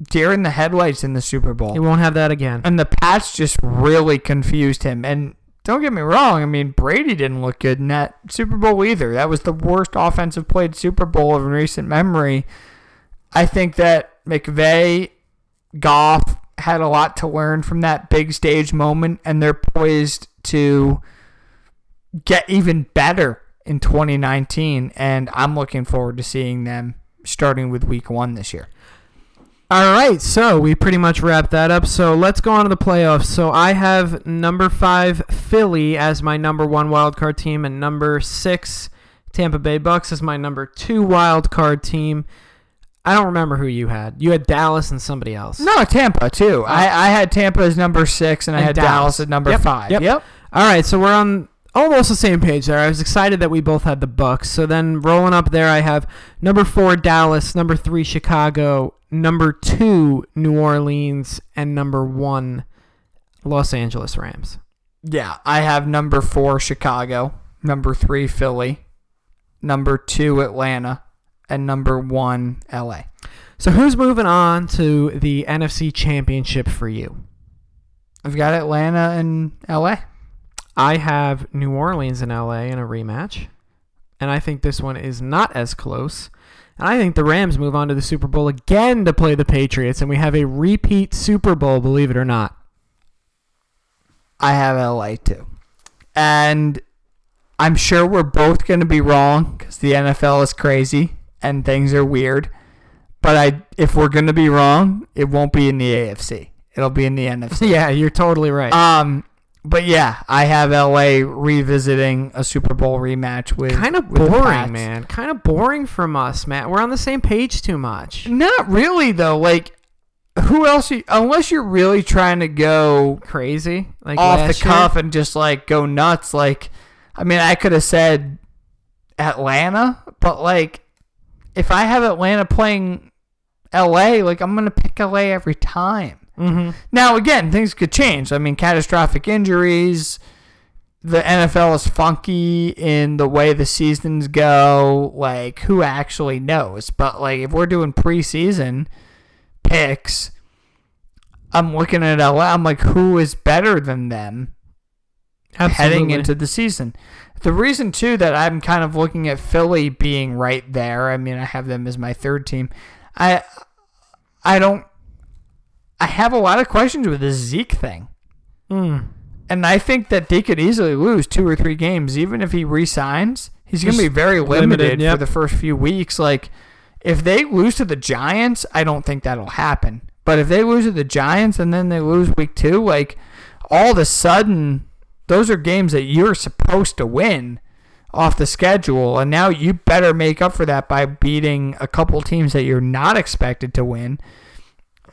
deer in the headlights in the Super Bowl. he won't have that again. And the Pats just really confused him. And don't get me wrong, I mean, Brady didn't look good in that Super Bowl either. That was the worst offensive played Super Bowl of recent memory. I think that McVay, Goff had a lot to learn from that big stage moment, and they're poised to get even better in 2019. And I'm looking forward to seeing them starting with week one this year. All right, so we pretty much wrapped that up. So let's go on to the playoffs. So I have number five Philly as my number one wild card team, and number six Tampa Bay Bucks as my number two wild card team. I don't remember who you had. You had Dallas and somebody else. No, Tampa too. Oh. I, I had Tampa as number six, and I And had Dallas. Dallas at number Yep, five. yep. yep. All right, so we're on almost the same page there. I was excited that we both had the Bucks. So then rolling up there, I have number four Dallas, number three Chicago, number two New Orleans, and number one Los Angeles Rams. Yeah, I have number four Chicago, number three Philly, number two Atlanta, and number one LA. So who's moving on to the NFC Championship for you? I've got Atlanta and LA. I have New Orleans and LA in a rematch. And I think this one is not as close. And I think the Rams move on to the Super Bowl again to play the Patriots, and we have a repeat Super Bowl, believe it or not. I have LA too. And I'm sure we're both going to be wrong because the NFL is crazy and things are weird. But I, if we're going to be wrong, it won't be in the AFC. It'll be in the NFC. Yeah, you're totally right. Um, but yeah, I have LA revisiting a Super Bowl rematch with kind of boring, man. Kind of boring from us, Matt. We're on the same page too much. Not really though. Like, who else? You, unless you're really trying to go Crazy, like off the last year. cuff and just like go nuts. Like, I mean, I could have said Atlanta, but like, if I have Atlanta playing LA, like I'm gonna pick LA every time. Mm-hmm. Now, again, things could change. I mean, catastrophic injuries. The NFL is funky in the way the seasons go. Like, who actually knows? But, like, if we're doing preseason picks, I'm looking at LA. I'm like, who is better than them Absolutely. heading into the season? The reason, too, that I'm kind of looking at Philly being right there, I mean, I have them as my third team. I, I don't I have a lot of questions with this Zeke thing. Mm. And I think that they could easily lose two or three games, even if he resigns. He's going to be very limited, limited, yep. for the first few weeks. Like, if they lose to the Giants, I don't think that'll happen. But if they lose to the Giants and then they lose week two, like, all of a sudden, those are games that you're supposed to win off the schedule. And now you better make up for that by beating a couple teams that you're not expected to win.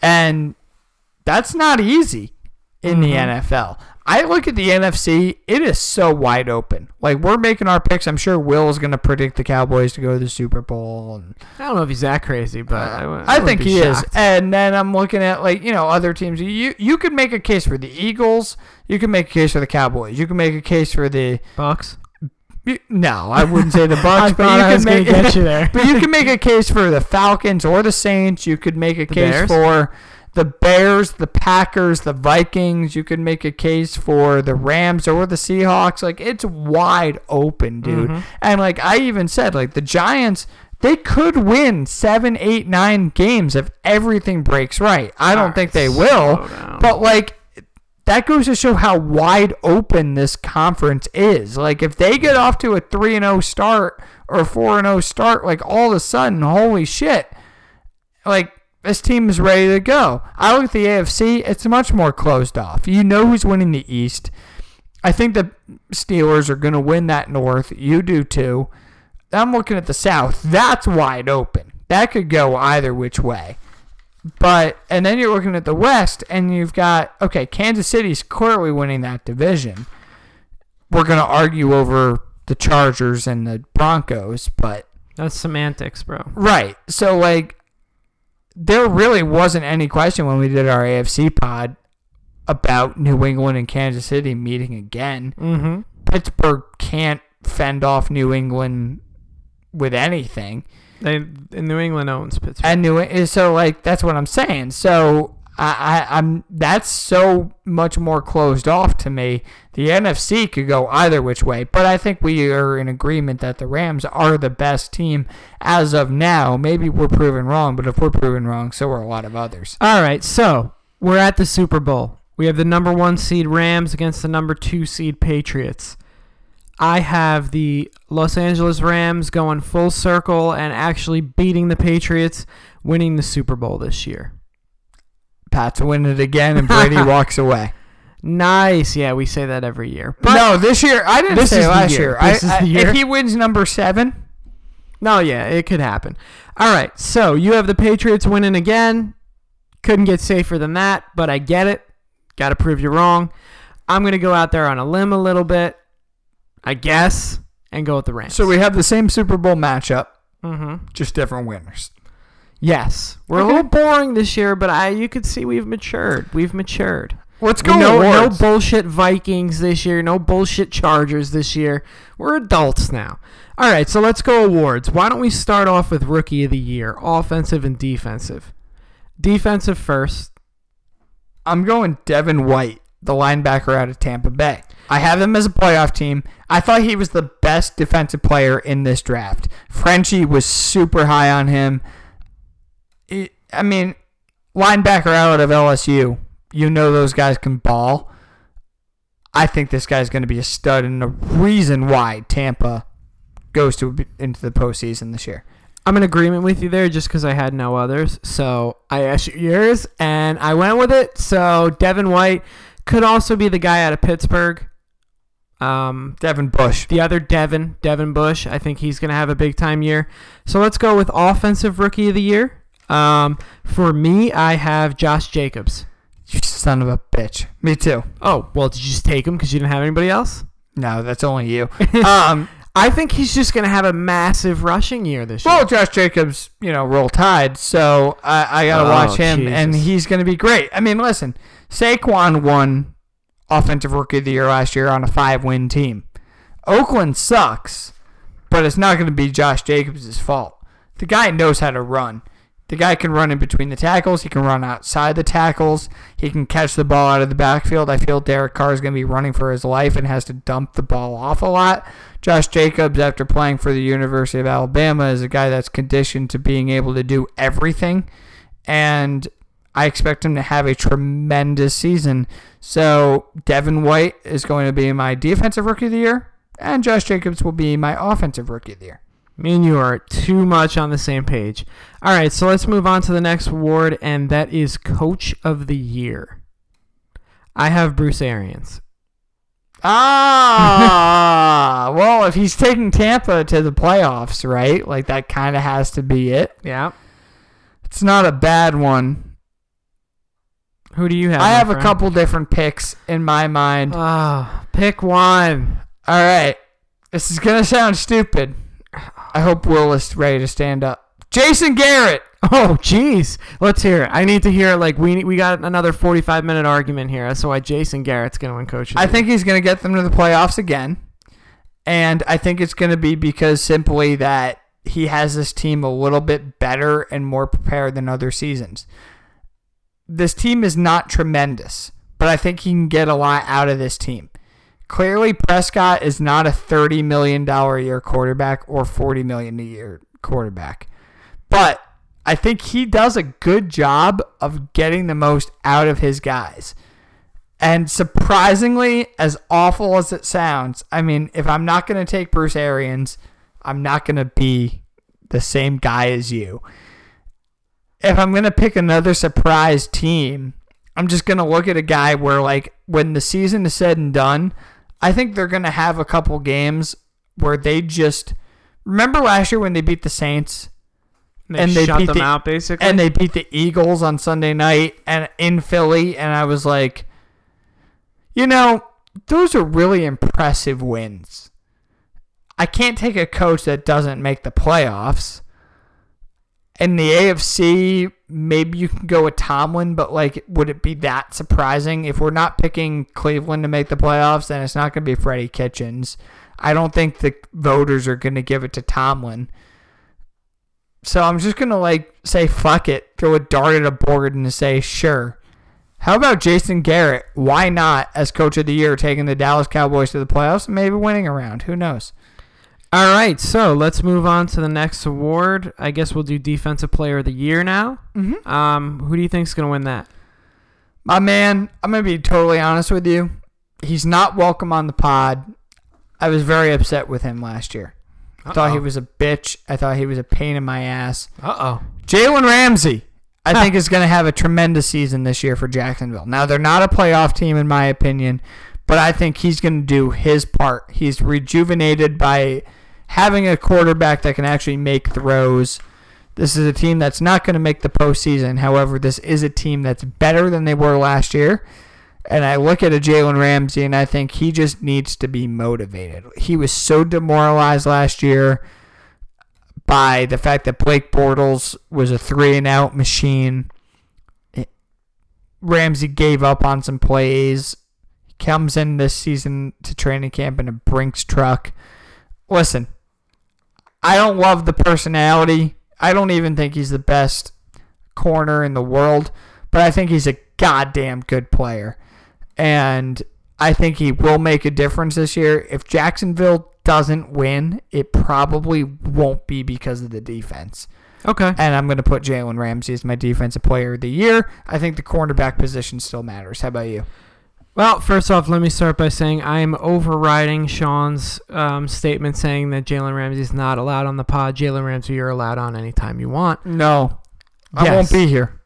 And that's not easy in the Mhm. NFL. I look at the NFC, it is so wide open. Like we're making our picks. I'm sure Will is going to predict the Cowboys to go to the Super Bowl and I don't know if he's that crazy, but I, Uh, I wouldn't think he is. And then I'm looking at like, you know, other teams. You you could make a case for the Eagles, you can make a case for the Cowboys. You can make a case for the Bucks. No, I wouldn't say the I Bucks, but you I can make get you there. but you can make a case for the Falcons or the Saints. You could make a The case Bears? for the Bears, the Packers, the Vikings. You could make a case for the Rams or the Seahawks. Like it's wide open, dude. Mhm. And like I even said, like the Giants, they could win seven, eight, nine games if everything breaks right. I don't Alright, think they will, but like that goes to show how wide open this conference is. Like if they get off to a 3 and 0 start or 4 and 0 start like all of a sudden, holy shit. Like this team is ready to go. I look at the AFC, it's much more closed off. You know who's winning the East. I think the Steelers are going to win that North. You do too. I'm looking at the South. That's wide open. That could go either which way. But and then you're looking at the West, and you've got okay, Kansas City's clearly winning that division. We're gonna argue over the Chargers and the Broncos, but That's semantics, bro. right. So like, there really wasn't any question when we did our AFC pod about New England and Kansas City meeting again. Mm-hmm. Pittsburgh can't fend off New England with anything. They New England owns Pittsburgh. and New so like that's what I'm saying. So I, I I'm that's so much more closed off to me. The NFC could go either which way, but I think we are in agreement that the Rams are the best team as of now. Maybe we're proven wrong, but if we're proven wrong, so are a lot of others. All right, so we're at the Super Bowl. We have the number one seed Rams against the number two seed Patriots. I have the Los Angeles Rams going full circle and actually beating the Patriots, winning the Super Bowl this year. Pats win it again, and Brady walks away. Nice. Yeah, we say that every year. But no, this year I didn't This say is the last year. year. This I, is the year. If he wins number seven, No, yeah, it could happen. All right, so you have the Patriots winning again. Couldn't get safer than that, but I get it. Got to prove you wrong. I'm going to go out there on a limb a little bit, I guess, and go with the Rams. so we have the same Super Bowl matchup, mm-hmm. just different winners. Yes, we're a little boring this year, but I you could see we've matured. We've matured. Let's go. no, no bullshit Vikings this year. No bullshit Chargers this year. We're adults now. All right, so let's go awards. Why don't we start off with Rookie of the Year, offensive and defensive? Defensive first. I'm going Devin White, the linebacker out of Tampa Bay. I have him as a playoff team. I thought he was the best defensive player in this draft. Frenchie was super high on him. I mean, linebacker out of LSU. You know those guys can ball. I think this guy's going to be a stud and the reason why Tampa goes to into the postseason this year. I'm in agreement with you there just because I had no others. So I asked you yours, and I went with it. So Devin White could also be the guy out of Pittsburgh. Um, Devin Bush. the other Devin, Devin Bush. I think he's going to have a big time year. So let's go with offensive rookie of the year. Um, for me, I have Josh Jacobs. You son of a bitch. Me too. Oh, well, did you just take him because you didn't have anybody else? No, that's only you. um, I think he's just going to have a massive rushing year this year. Well, Josh Jacobs, you know, roll tide, so I, I got to Oh, watch him, and he's going to be great. I mean, listen, Saquon won Offensive Rookie of the Year last year on a five win team. Oakland sucks, but it's not going to be Josh Jacobs' fault. The guy knows how to run. The guy can run in between the tackles. He can run outside the tackles. He can catch the ball out of the backfield. I feel Derek Carr is going to be running for his life and has to dump the ball off a lot. Josh Jacobs, after playing for the University of Alabama, is a guy that's conditioned to being able to do everything. And I expect him to have a tremendous season. So Devin White is going to be my defensive rookie of the year, and Josh Jacobs will be my offensive rookie of the year. Me and you are too much on the same page. All right, so let's move on to the next award, and that is Coach of the Year. I have Bruce Arians. Ah, well, if he's taking Tampa to the playoffs, right? Like that kind of has to be it. Yeah. It's not a bad one. Who do you have? I have a couple different picks in my mind. Ah, pick one. All right. This is going to sound stupid. I hope Will is ready to stand up. Jason Garrett. Oh, jeez. Let's hear it. I need to hear it. like we we got another forty-five minute argument here as to why Jason Garrett's going to win Coach. of the I think he's going to get them to the playoffs again. And I think it's going to be because simply that he has this team a little bit better and more prepared than other seasons. This team is not tremendous, but I think he can get a lot out of this team. Clearly, Prescott is not a $30 million a year quarterback or 40 million a year quarterback. But I think he does a good job of getting the most out of his guys. And surprisingly, as awful as it sounds, I mean, if I'm not going to take Bruce Arians, I'm not going to be the same guy as you. If I'm going to pick another surprise team, I'm just going to look at a guy where, like, when the season is said and done, I think they're going to have a couple games where they just. Remember last year when they beat the Saints? they and they beat them the- out basically. and they beat the Eagles on Sunday night and in Philly, and I was like, you know, those are really impressive wins. I can't take a coach that doesn't make the playoffs. In the AFC, maybe you can go with Tomlin, but like, would it be that surprising if we're not picking Cleveland to make the playoffs? Then it's not going to be Freddie Kitchens. I don't think the voters are going to give it to Tomlin. So I'm just gonna like say fuck it, throw a dart at a board and say sure. How about Jason Garrett? Why not as coach of the year, taking the Dallas Cowboys to the playoffs and maybe winning a round? Who knows? All right, so let's move on to the next award. I guess we'll do Defensive Player of the Year now. Mm-hmm. Um, who do you think's going to win that? My man, I'm gonna be totally honest with you. He's not welcome on the pod. I was very upset with him last year. I thought he was a bitch. I thought he was a pain in my ass. Uh oh. Jalen Ramsey, I think, is going to have a tremendous season this year for Jacksonville. Now, they're not a playoff team, in my opinion, but I think he's going to do his part. He's rejuvenated by having a quarterback that can actually make throws. This is a team that's not going to make the postseason. However, this is a team that's better than they were last year. And I look at a Jalen Ramsey and I think he just needs to be motivated. He was so demoralized last year by the fact that Blake Bortles was a three and out machine. Eh, Ramsey gave up on some plays. He comes in this season to training camp in a Brinks truck. Listen, I don't love the personality. I don't even think he's the best corner in the world, but I think he's a goddamn good player. And I think he will make a difference this year. If Jacksonville doesn't win, it probably won't be because of the defense. Okay. And I'm going to put Jalen Ramsey as my defensive player of the year. I think the cornerback position still matters. How about you? Well, first off, let me start by saying I am overriding Sean's um, statement saying that Jalen Ramsey is not allowed on the pod. Jalen Ramsey, you're allowed on anytime you want. No, I won't be here.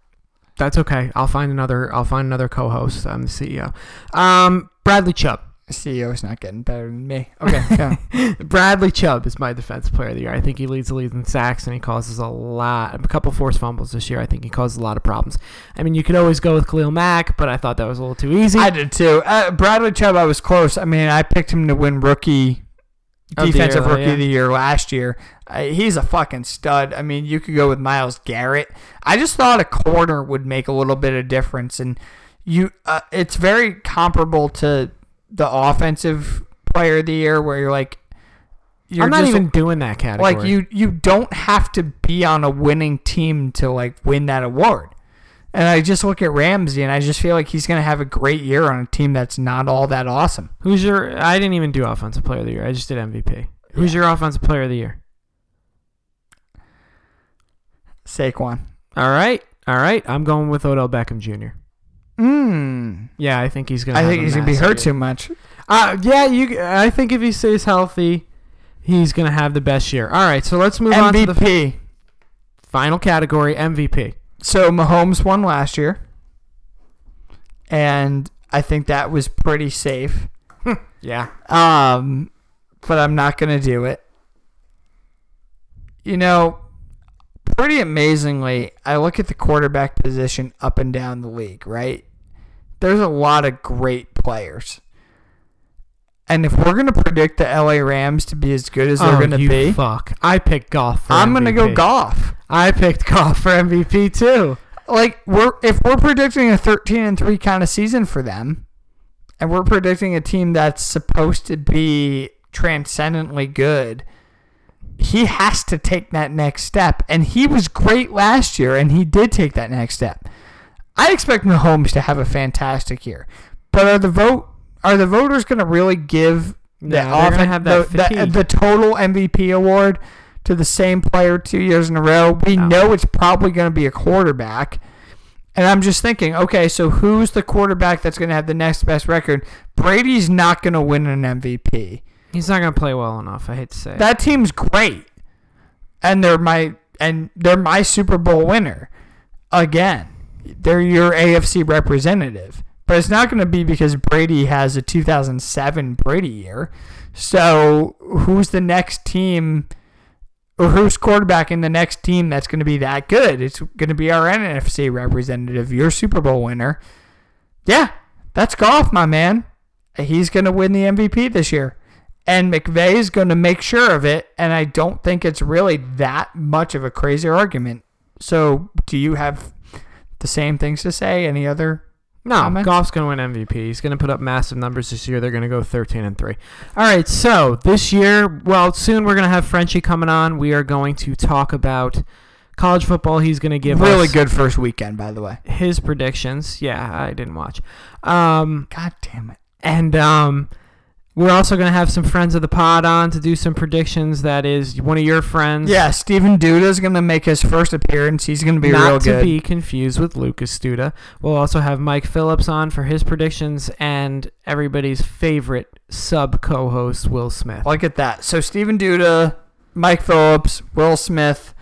That's okay. I'll find another. I'll find another co-host. I'm the CEO. Um, Bradley Chubb. CEO is not getting better than me. Okay, yeah. Bradley Chubb is my defense player of the year. I think he leads the league in sacks and he causes a lot, a couple forced fumbles this year. I think he causes a lot of problems. I mean, you could always go with Khalil Mack, but I thought that was a little too easy. I did too. Uh, Bradley Chubb, I was close. I mean, I picked him to win rookie defensive year, rookie yeah. of the year last year. Uh, he's a fucking stud. I mean, you could go with Myles Garrett. I just thought a corner would make a little bit of difference, and you, uh, it's very comparable to the offensive player of the year, where you're like, you're I'm not just- even doing that category. like you you don't have to be on a winning team to like win that award. And I just look at Ramsey and I just feel like he's going to have a great year on a team that's not all that awesome. Who's your? I didn't even do offensive player of the year. I just did MVP. Who's your offensive player of the year? Saquon. All right. All right, I'm going with Odell Beckham Jr. Mm. Yeah, I think he's gonna. I think he's gonna be hurt too much. Uh, yeah, you. I think if he stays healthy, he's gonna have the best year. All right, so let's move on to the MVP. final category, MVP. So Mahomes won last year, and I think that was pretty safe. Yeah. Um, but I'm not gonna do it. You know, pretty amazingly, I look at the quarterback position up and down the league. Right, there's a lot of great players. And if we're gonna predict the LA Rams to be as good as they're oh, gonna you be, Fuck. I picked Goff. For I'm gonna go MVP. Goff. I picked Goff for MVP too. like we're if we're predicting a 13 and 3 kind of season for them and we're predicting a team that's supposed to be transcendently good he has to take that next step and he was great last year and he did take that next step i expect mahomes to have a fantastic year but are the vote are the voters going to really give the, No, they're gonna have that the, the, the total mvp award to the same player two years in a row we No. know it's probably going to be a quarterback and I'm just thinking, okay, so who's the quarterback that's going to have the next best record? Brady's not going to win an MVP. He's not gonna play well enough. I hate to say it. That team's great, and they're my and they're my Super Bowl winner. Again, they're your AFC representative, but it's not going to be because Brady has a 2007 Brady year. So who's the next team? Or who's quarterbacking the next team that's going to be that good? It's going to be our NFC representative, your Super Bowl winner. Yeah, that's Goff, my man. He's going to win the MVP this year. And McVay is going to make sure of it. And I don't think it's really that much of a crazy argument. So, do you have the same things to say? Any other? No, Comments? Goff's going to win MVP. He's going to put up massive numbers this year. They're going to go 13 and 3. All right, so this year, well, soon we're going to have Frenchie coming on. We are going to talk about college football. He's going to give really us good first weekend, by the way. his predictions. Yeah, I didn't watch. Um, God damn it. and um, we're also going to have some friends of the pod on to do some predictions. That is one of your friends. Yeah, Steven Duda's going to make his first appearance. He's going to be not real good. Not to be confused with Lucas Duda. We'll also have Mike Phillips on for his predictions and everybody's favorite sub co-host Will Smith. Look at that. So Steven Duda, Mike Phillips, Will Smith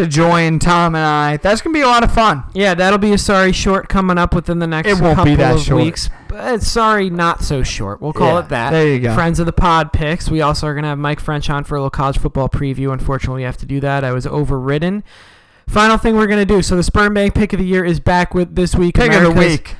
to join Tom and I. That's gonna be a lot of fun. Yeah, that'll be a sorry short coming up within the next It won't couple be that of short. weeks. But sorry, not so short. We'll call Yeah, it that. there you go. Friends of the pod picks. We also are gonna have Mike French on for a little college football preview. Unfortunately, we have to do that. I was overridden. Final thing we're gonna do. So the Sperm Bank pick of the year is back with this week. Pick of the week.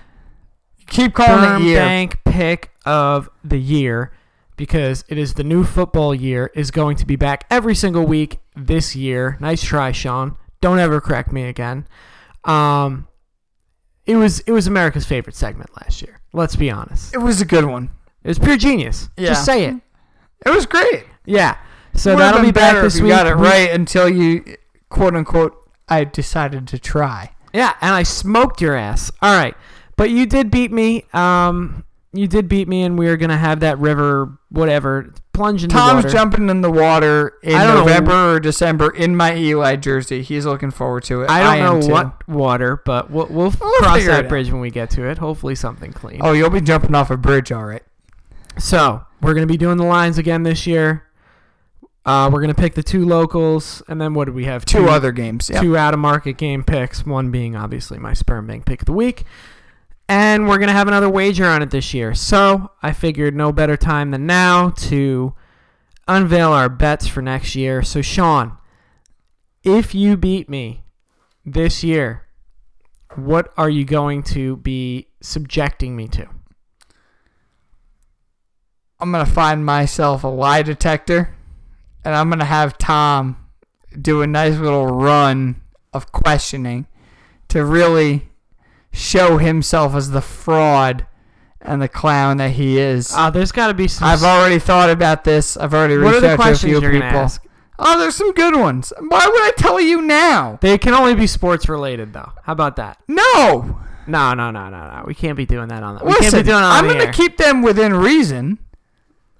Keep calling Sperm it year. Bank pick of the year because it is the new football year is going to be back every single week this year. Nice try, Sean. Don't ever correct me again. Um, it was it was America's favorite segment last year. Let's be honest. It was a good one. It was pure genius. Yeah. Just say it. It was great. Yeah. So that'll be back this if you week. got it right until you quote unquote I decided to try. Yeah, and I smoked your ass. All right, but you did beat me. Um, you did beat me, and we are gonna have that river, whatever, plunge into Tom's water. Tom's jumping in the water in I don't know. November or December in my Eli jersey. He's looking forward to it. I don't am know too. what water, but we'll, we'll, We'll cross that out. bridge when we get to it. Hopefully, something clean. Oh, you'll be jumping off a bridge, all right. So we're gonna be doing the lines again this year. Uh, we're gonna pick the two locals, and then what do we have? Two other games. Yeah. two out of market game picks. One being obviously my sperm bank pick of the week. And we're gonna have another wager on it this year. So I figured no better time than now to unveil our bets for next year. So Sean, if you beat me this year, what are you going to be subjecting me to? I'm gonna find myself a lie detector, and I'm gonna have Tom do a nice little run of questioning to really show himself as the fraud and the clown that he is. Uh, there's got to be some. I've already thought about this. I've already what reached out to a few people. Oh, there's some good ones. Why would I tell you now? They can only be sports related, though. How about that? No. No, no, no, no, no. We can't be doing that on the. We Listen, can't be doing it on I'm gonna keep them within reason.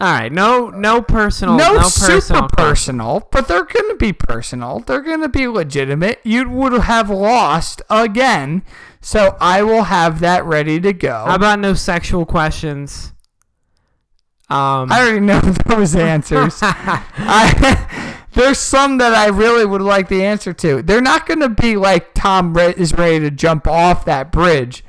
All right, no, no personal, no, no, super personal. personal, but they're going to be personal. They're going to be legitimate. You would have lost again, so I will have that ready to go. How about no sexual questions? Um, I already know those answers. I, there's some that I really would like the answer to. They're not going to be like Tom is ready to jump off that bridge.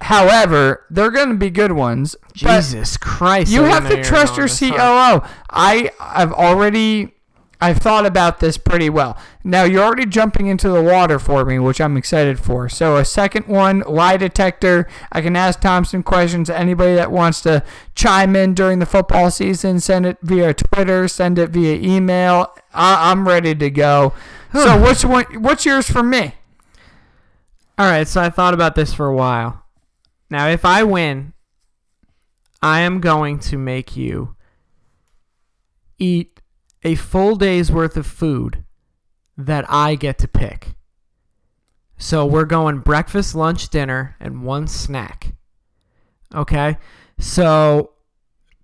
However, they're going to be good ones. Jesus Christ! you have to trust your. COO. I I've already I've thought about this pretty well. Now you're already jumping into the water for me, which I'm excited for. So a second one, lie detector. I can ask Tom some questions. Anybody that wants to chime in during the football season, send it via Twitter, send it via email. I, I'm ready to go. so what's one? What's yours for me? All right, so I thought about this for a while. Now, if I win, I am going to make you eat a full day's worth of food that I get to pick. So we're going breakfast, lunch, dinner, and one snack. Okay? So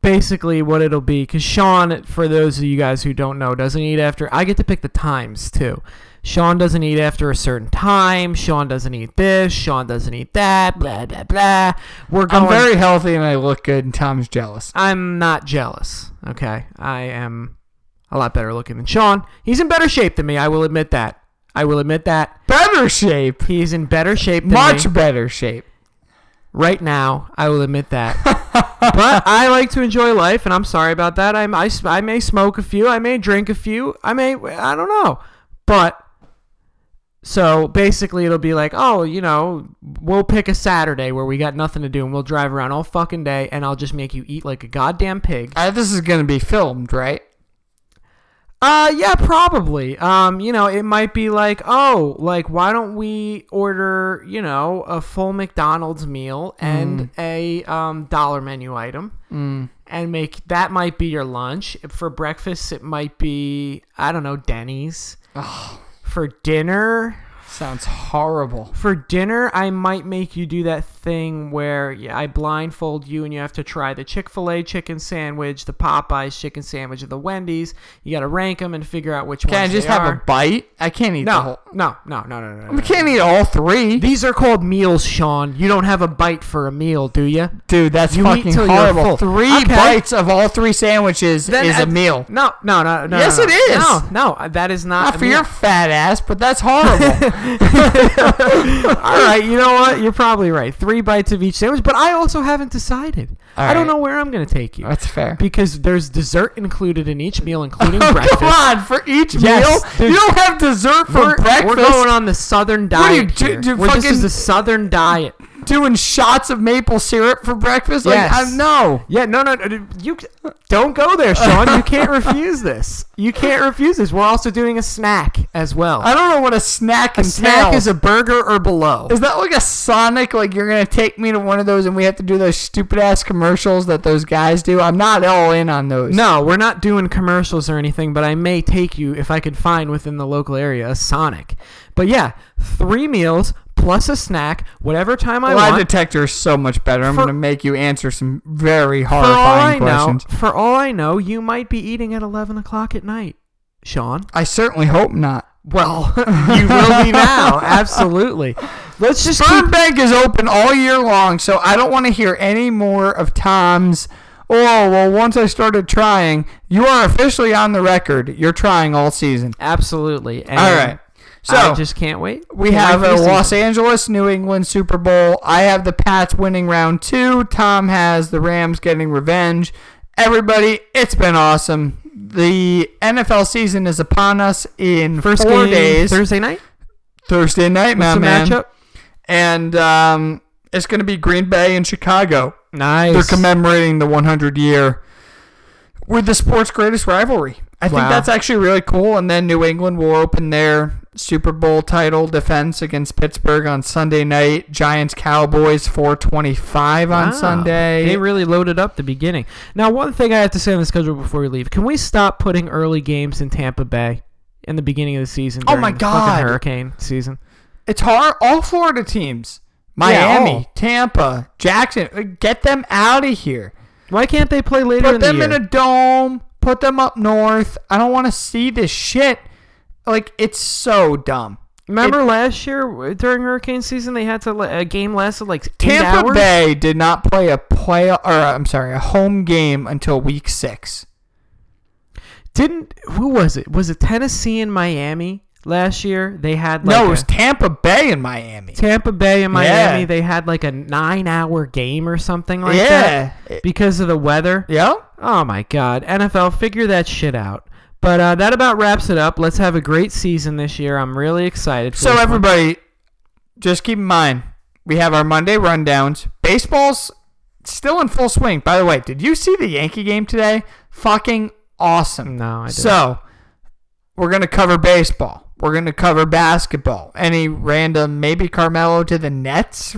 basically, what it'll be, because Sean, for those of you guys who don't know, doesn't eat after. I get to pick the times too. Sean doesn't eat after a certain time. Sean doesn't eat this. Sean doesn't eat that. Blah blah blah. We're going. I'm very healthy and I look good, and Tom's jealous. I'm not jealous. Okay, I am a lot better looking than Sean. He's in better shape than me. I will admit that. I will admit that Better shape, he's in better shape than much me better shape. Right now. I will admit that. but I like to enjoy life, and I'm sorry about that. I'm, I, I may smoke a few. I may drink a few. I may. I don't know. But so basically, it'll be like, oh, you know, we'll pick a Saturday where we got nothing to do, and we'll drive around all fucking day, and I'll just make you eat like a goddamn pig. Uh, this is to be filmed, right? Uh, yeah, probably. Um, you know, it might be like, oh, like why don't we order, you know, a full McDonald's meal and a um dollar menu item, Mm. and make that might be your lunch. For breakfast, it might be I don't know Denny's. Oh, For dinner, sounds horrible. for dinner, I might make you do that thing where yeah, I blindfold you and you have to try the Chick fil A chicken sandwich, the Popeyes chicken sandwich, and the Wendy's. You got to rank them and figure out which one. Can I just have are. a bite? I can't eat the No, whole. no, no, no, no, no, no. Can't eat all three. These are called meals, Sean. You don't have a bite for a meal, do you? Dude, that's You fucking horrible. full. Three Okay. bites of all three sandwiches Then is a I- meal. No, no, no, no. Yes, no, no. is. No, no, that is not. Not a for meal. your fat ass, but that's horrible. All right, you know what? You're probably right. Three bites of each sandwich, but I also haven't decided. All I don't right. know where I'm going to take you that's fair. because there's dessert included in each meal, including Oh, breakfast. come on, for each Yes, meal, you don't have dessert for We're, breakfast. we're going on the southern What are you, diet do- do this is the southern diet. Doing shots of maple syrup for breakfast. Like, Yes. I, no. Yeah, no, no, uh, no, you don't go there, Sean. You can't refuse this. You can't refuse this. We're also doing a snack as well. I don't know what a snack a entails. snack is a burger or below. Is that like a Sonic? Like you're gonna take me to one of those, and we have to do those stupid ass commercials that those guys do? I'm not all in on those. No, we're not doing commercials or anything, but I may take you if I could find within the local area a Sonic. But yeah, three meals plus a snack, whatever time I want. lie want. detector is so much better. I'm For- gonna make you answer some very for all I horrifying know, questions. for all I know, you might be eating at eleven o'clock at night, Sean. I certainly hope not. Well, you will be now. Absolutely. Let's just keep. Sperm Bank is open all year long, so I don't want to hear any more of Tom's. Oh well, once I started trying, you are officially on the record. You're trying all season. Absolutely. And all right. So I just can't wait. We Can't have wait a Los season. Angeles New England Super Bowl. I have the Pats winning round two. Tom has the Rams getting revenge. Everybody, it's been awesome. The NFL season is upon us in first four game days. Thursday night. Thursday night, What's man. matchup? And um, it's going to be Green Bay and Chicago. Nice. They're commemorating the 100 year with the sport's greatest rivalry. I think that's actually really cool. And then New England will open their Super Bowl title defense against Pittsburgh on Sunday night. Giants Cowboys 425 on Wow. Sunday. They really loaded up the beginning. Now, one thing I have to say on the schedule before we leave: Can we stop putting early games in Tampa Bay in the beginning of the season? Oh my God. Hurricane season. it's hard. All Florida teams, Miami, all. Tampa, Jackson, uh, get them out of here. Why can't they play later Put in the them in a dome. Put them up north. I don't want to see this shit. Like it's so dumb. Remember last year during hurricane season they had to a game lasted like Tampa hours. Bay did not play a play or uh, I'm sorry, a home game until week six. Didn't who was it? Was it Tennessee and Miami last year? They had like no, it a- was Tampa Bay and Miami. Tampa Bay and Miami. Yeah. They had like a nine-hour game or something like yeah. that because of the weather. Yeah. Oh my God, NFL, figure that shit out. But uh, that about wraps it up. Let's have a great season this year. I'm really excited. For So this one. everybody, just keep in mind, we have our Monday rundowns. Baseball's still in full swing. By the way, did you see the Yankee game today? Fucking awesome. no, I didn't. So, we're going to cover baseball. We're going to cover basketball. Any random, maybe Carmelo to the Nets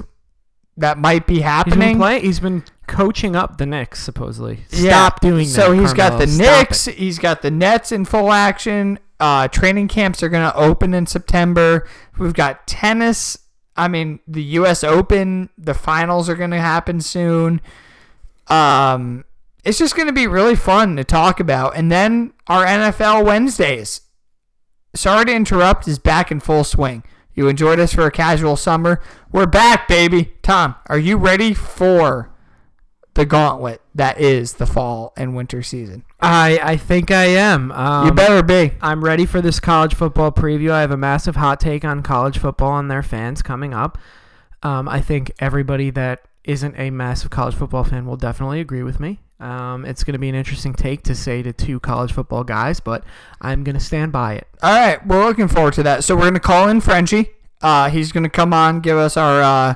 that might be he's been happening. He's been coaching up the Knicks supposedly. Yeah. Stop doing that. So he's got the Stop Knicks. it. He's got the Nets in full action. Uh, training camps are going to open in September. We've got tennis. I mean, the U.S. Open. The finals are going to happen soon. Um, it's just going to be really fun to talk about. And then our NFL Wednesdays. Sorry to interrupt. Is back in full swing. You enjoyed us for a casual summer. We're back, baby. Tom, are you ready for the gauntlet that is the fall and winter season? I I think I am. Um, you better be. I'm ready for this college football preview. I have a massive hot take on college football and their fans coming up. Um, I think everybody that isn't a massive college football fan will definitely agree with me. Um, it's going to be an interesting take to say to two college football guys, but I'm going to stand by it. All right, we're looking forward to that. So we're gonna call in Frenchie. Uh, he's gonna come on, give us our uh,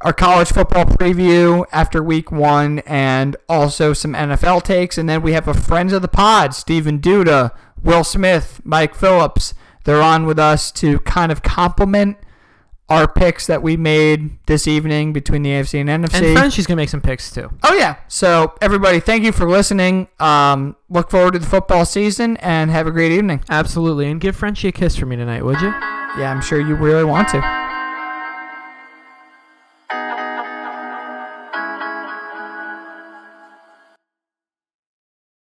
our college football preview after week one, and also some NFL takes. And then we have a friends of the pod, Stephen Duda, Will Smith, Mike Phillips. They're on with us to kind of complement our picks that we made this evening between the AFC and NFC. And Frenchie's going to make some picks too. Oh yeah. So everybody, thank you for listening. Um, look forward to the football season and have a great evening. Absolutely. And give Frenchie a kiss for me tonight, would you? Yeah, I'm sure you really want to.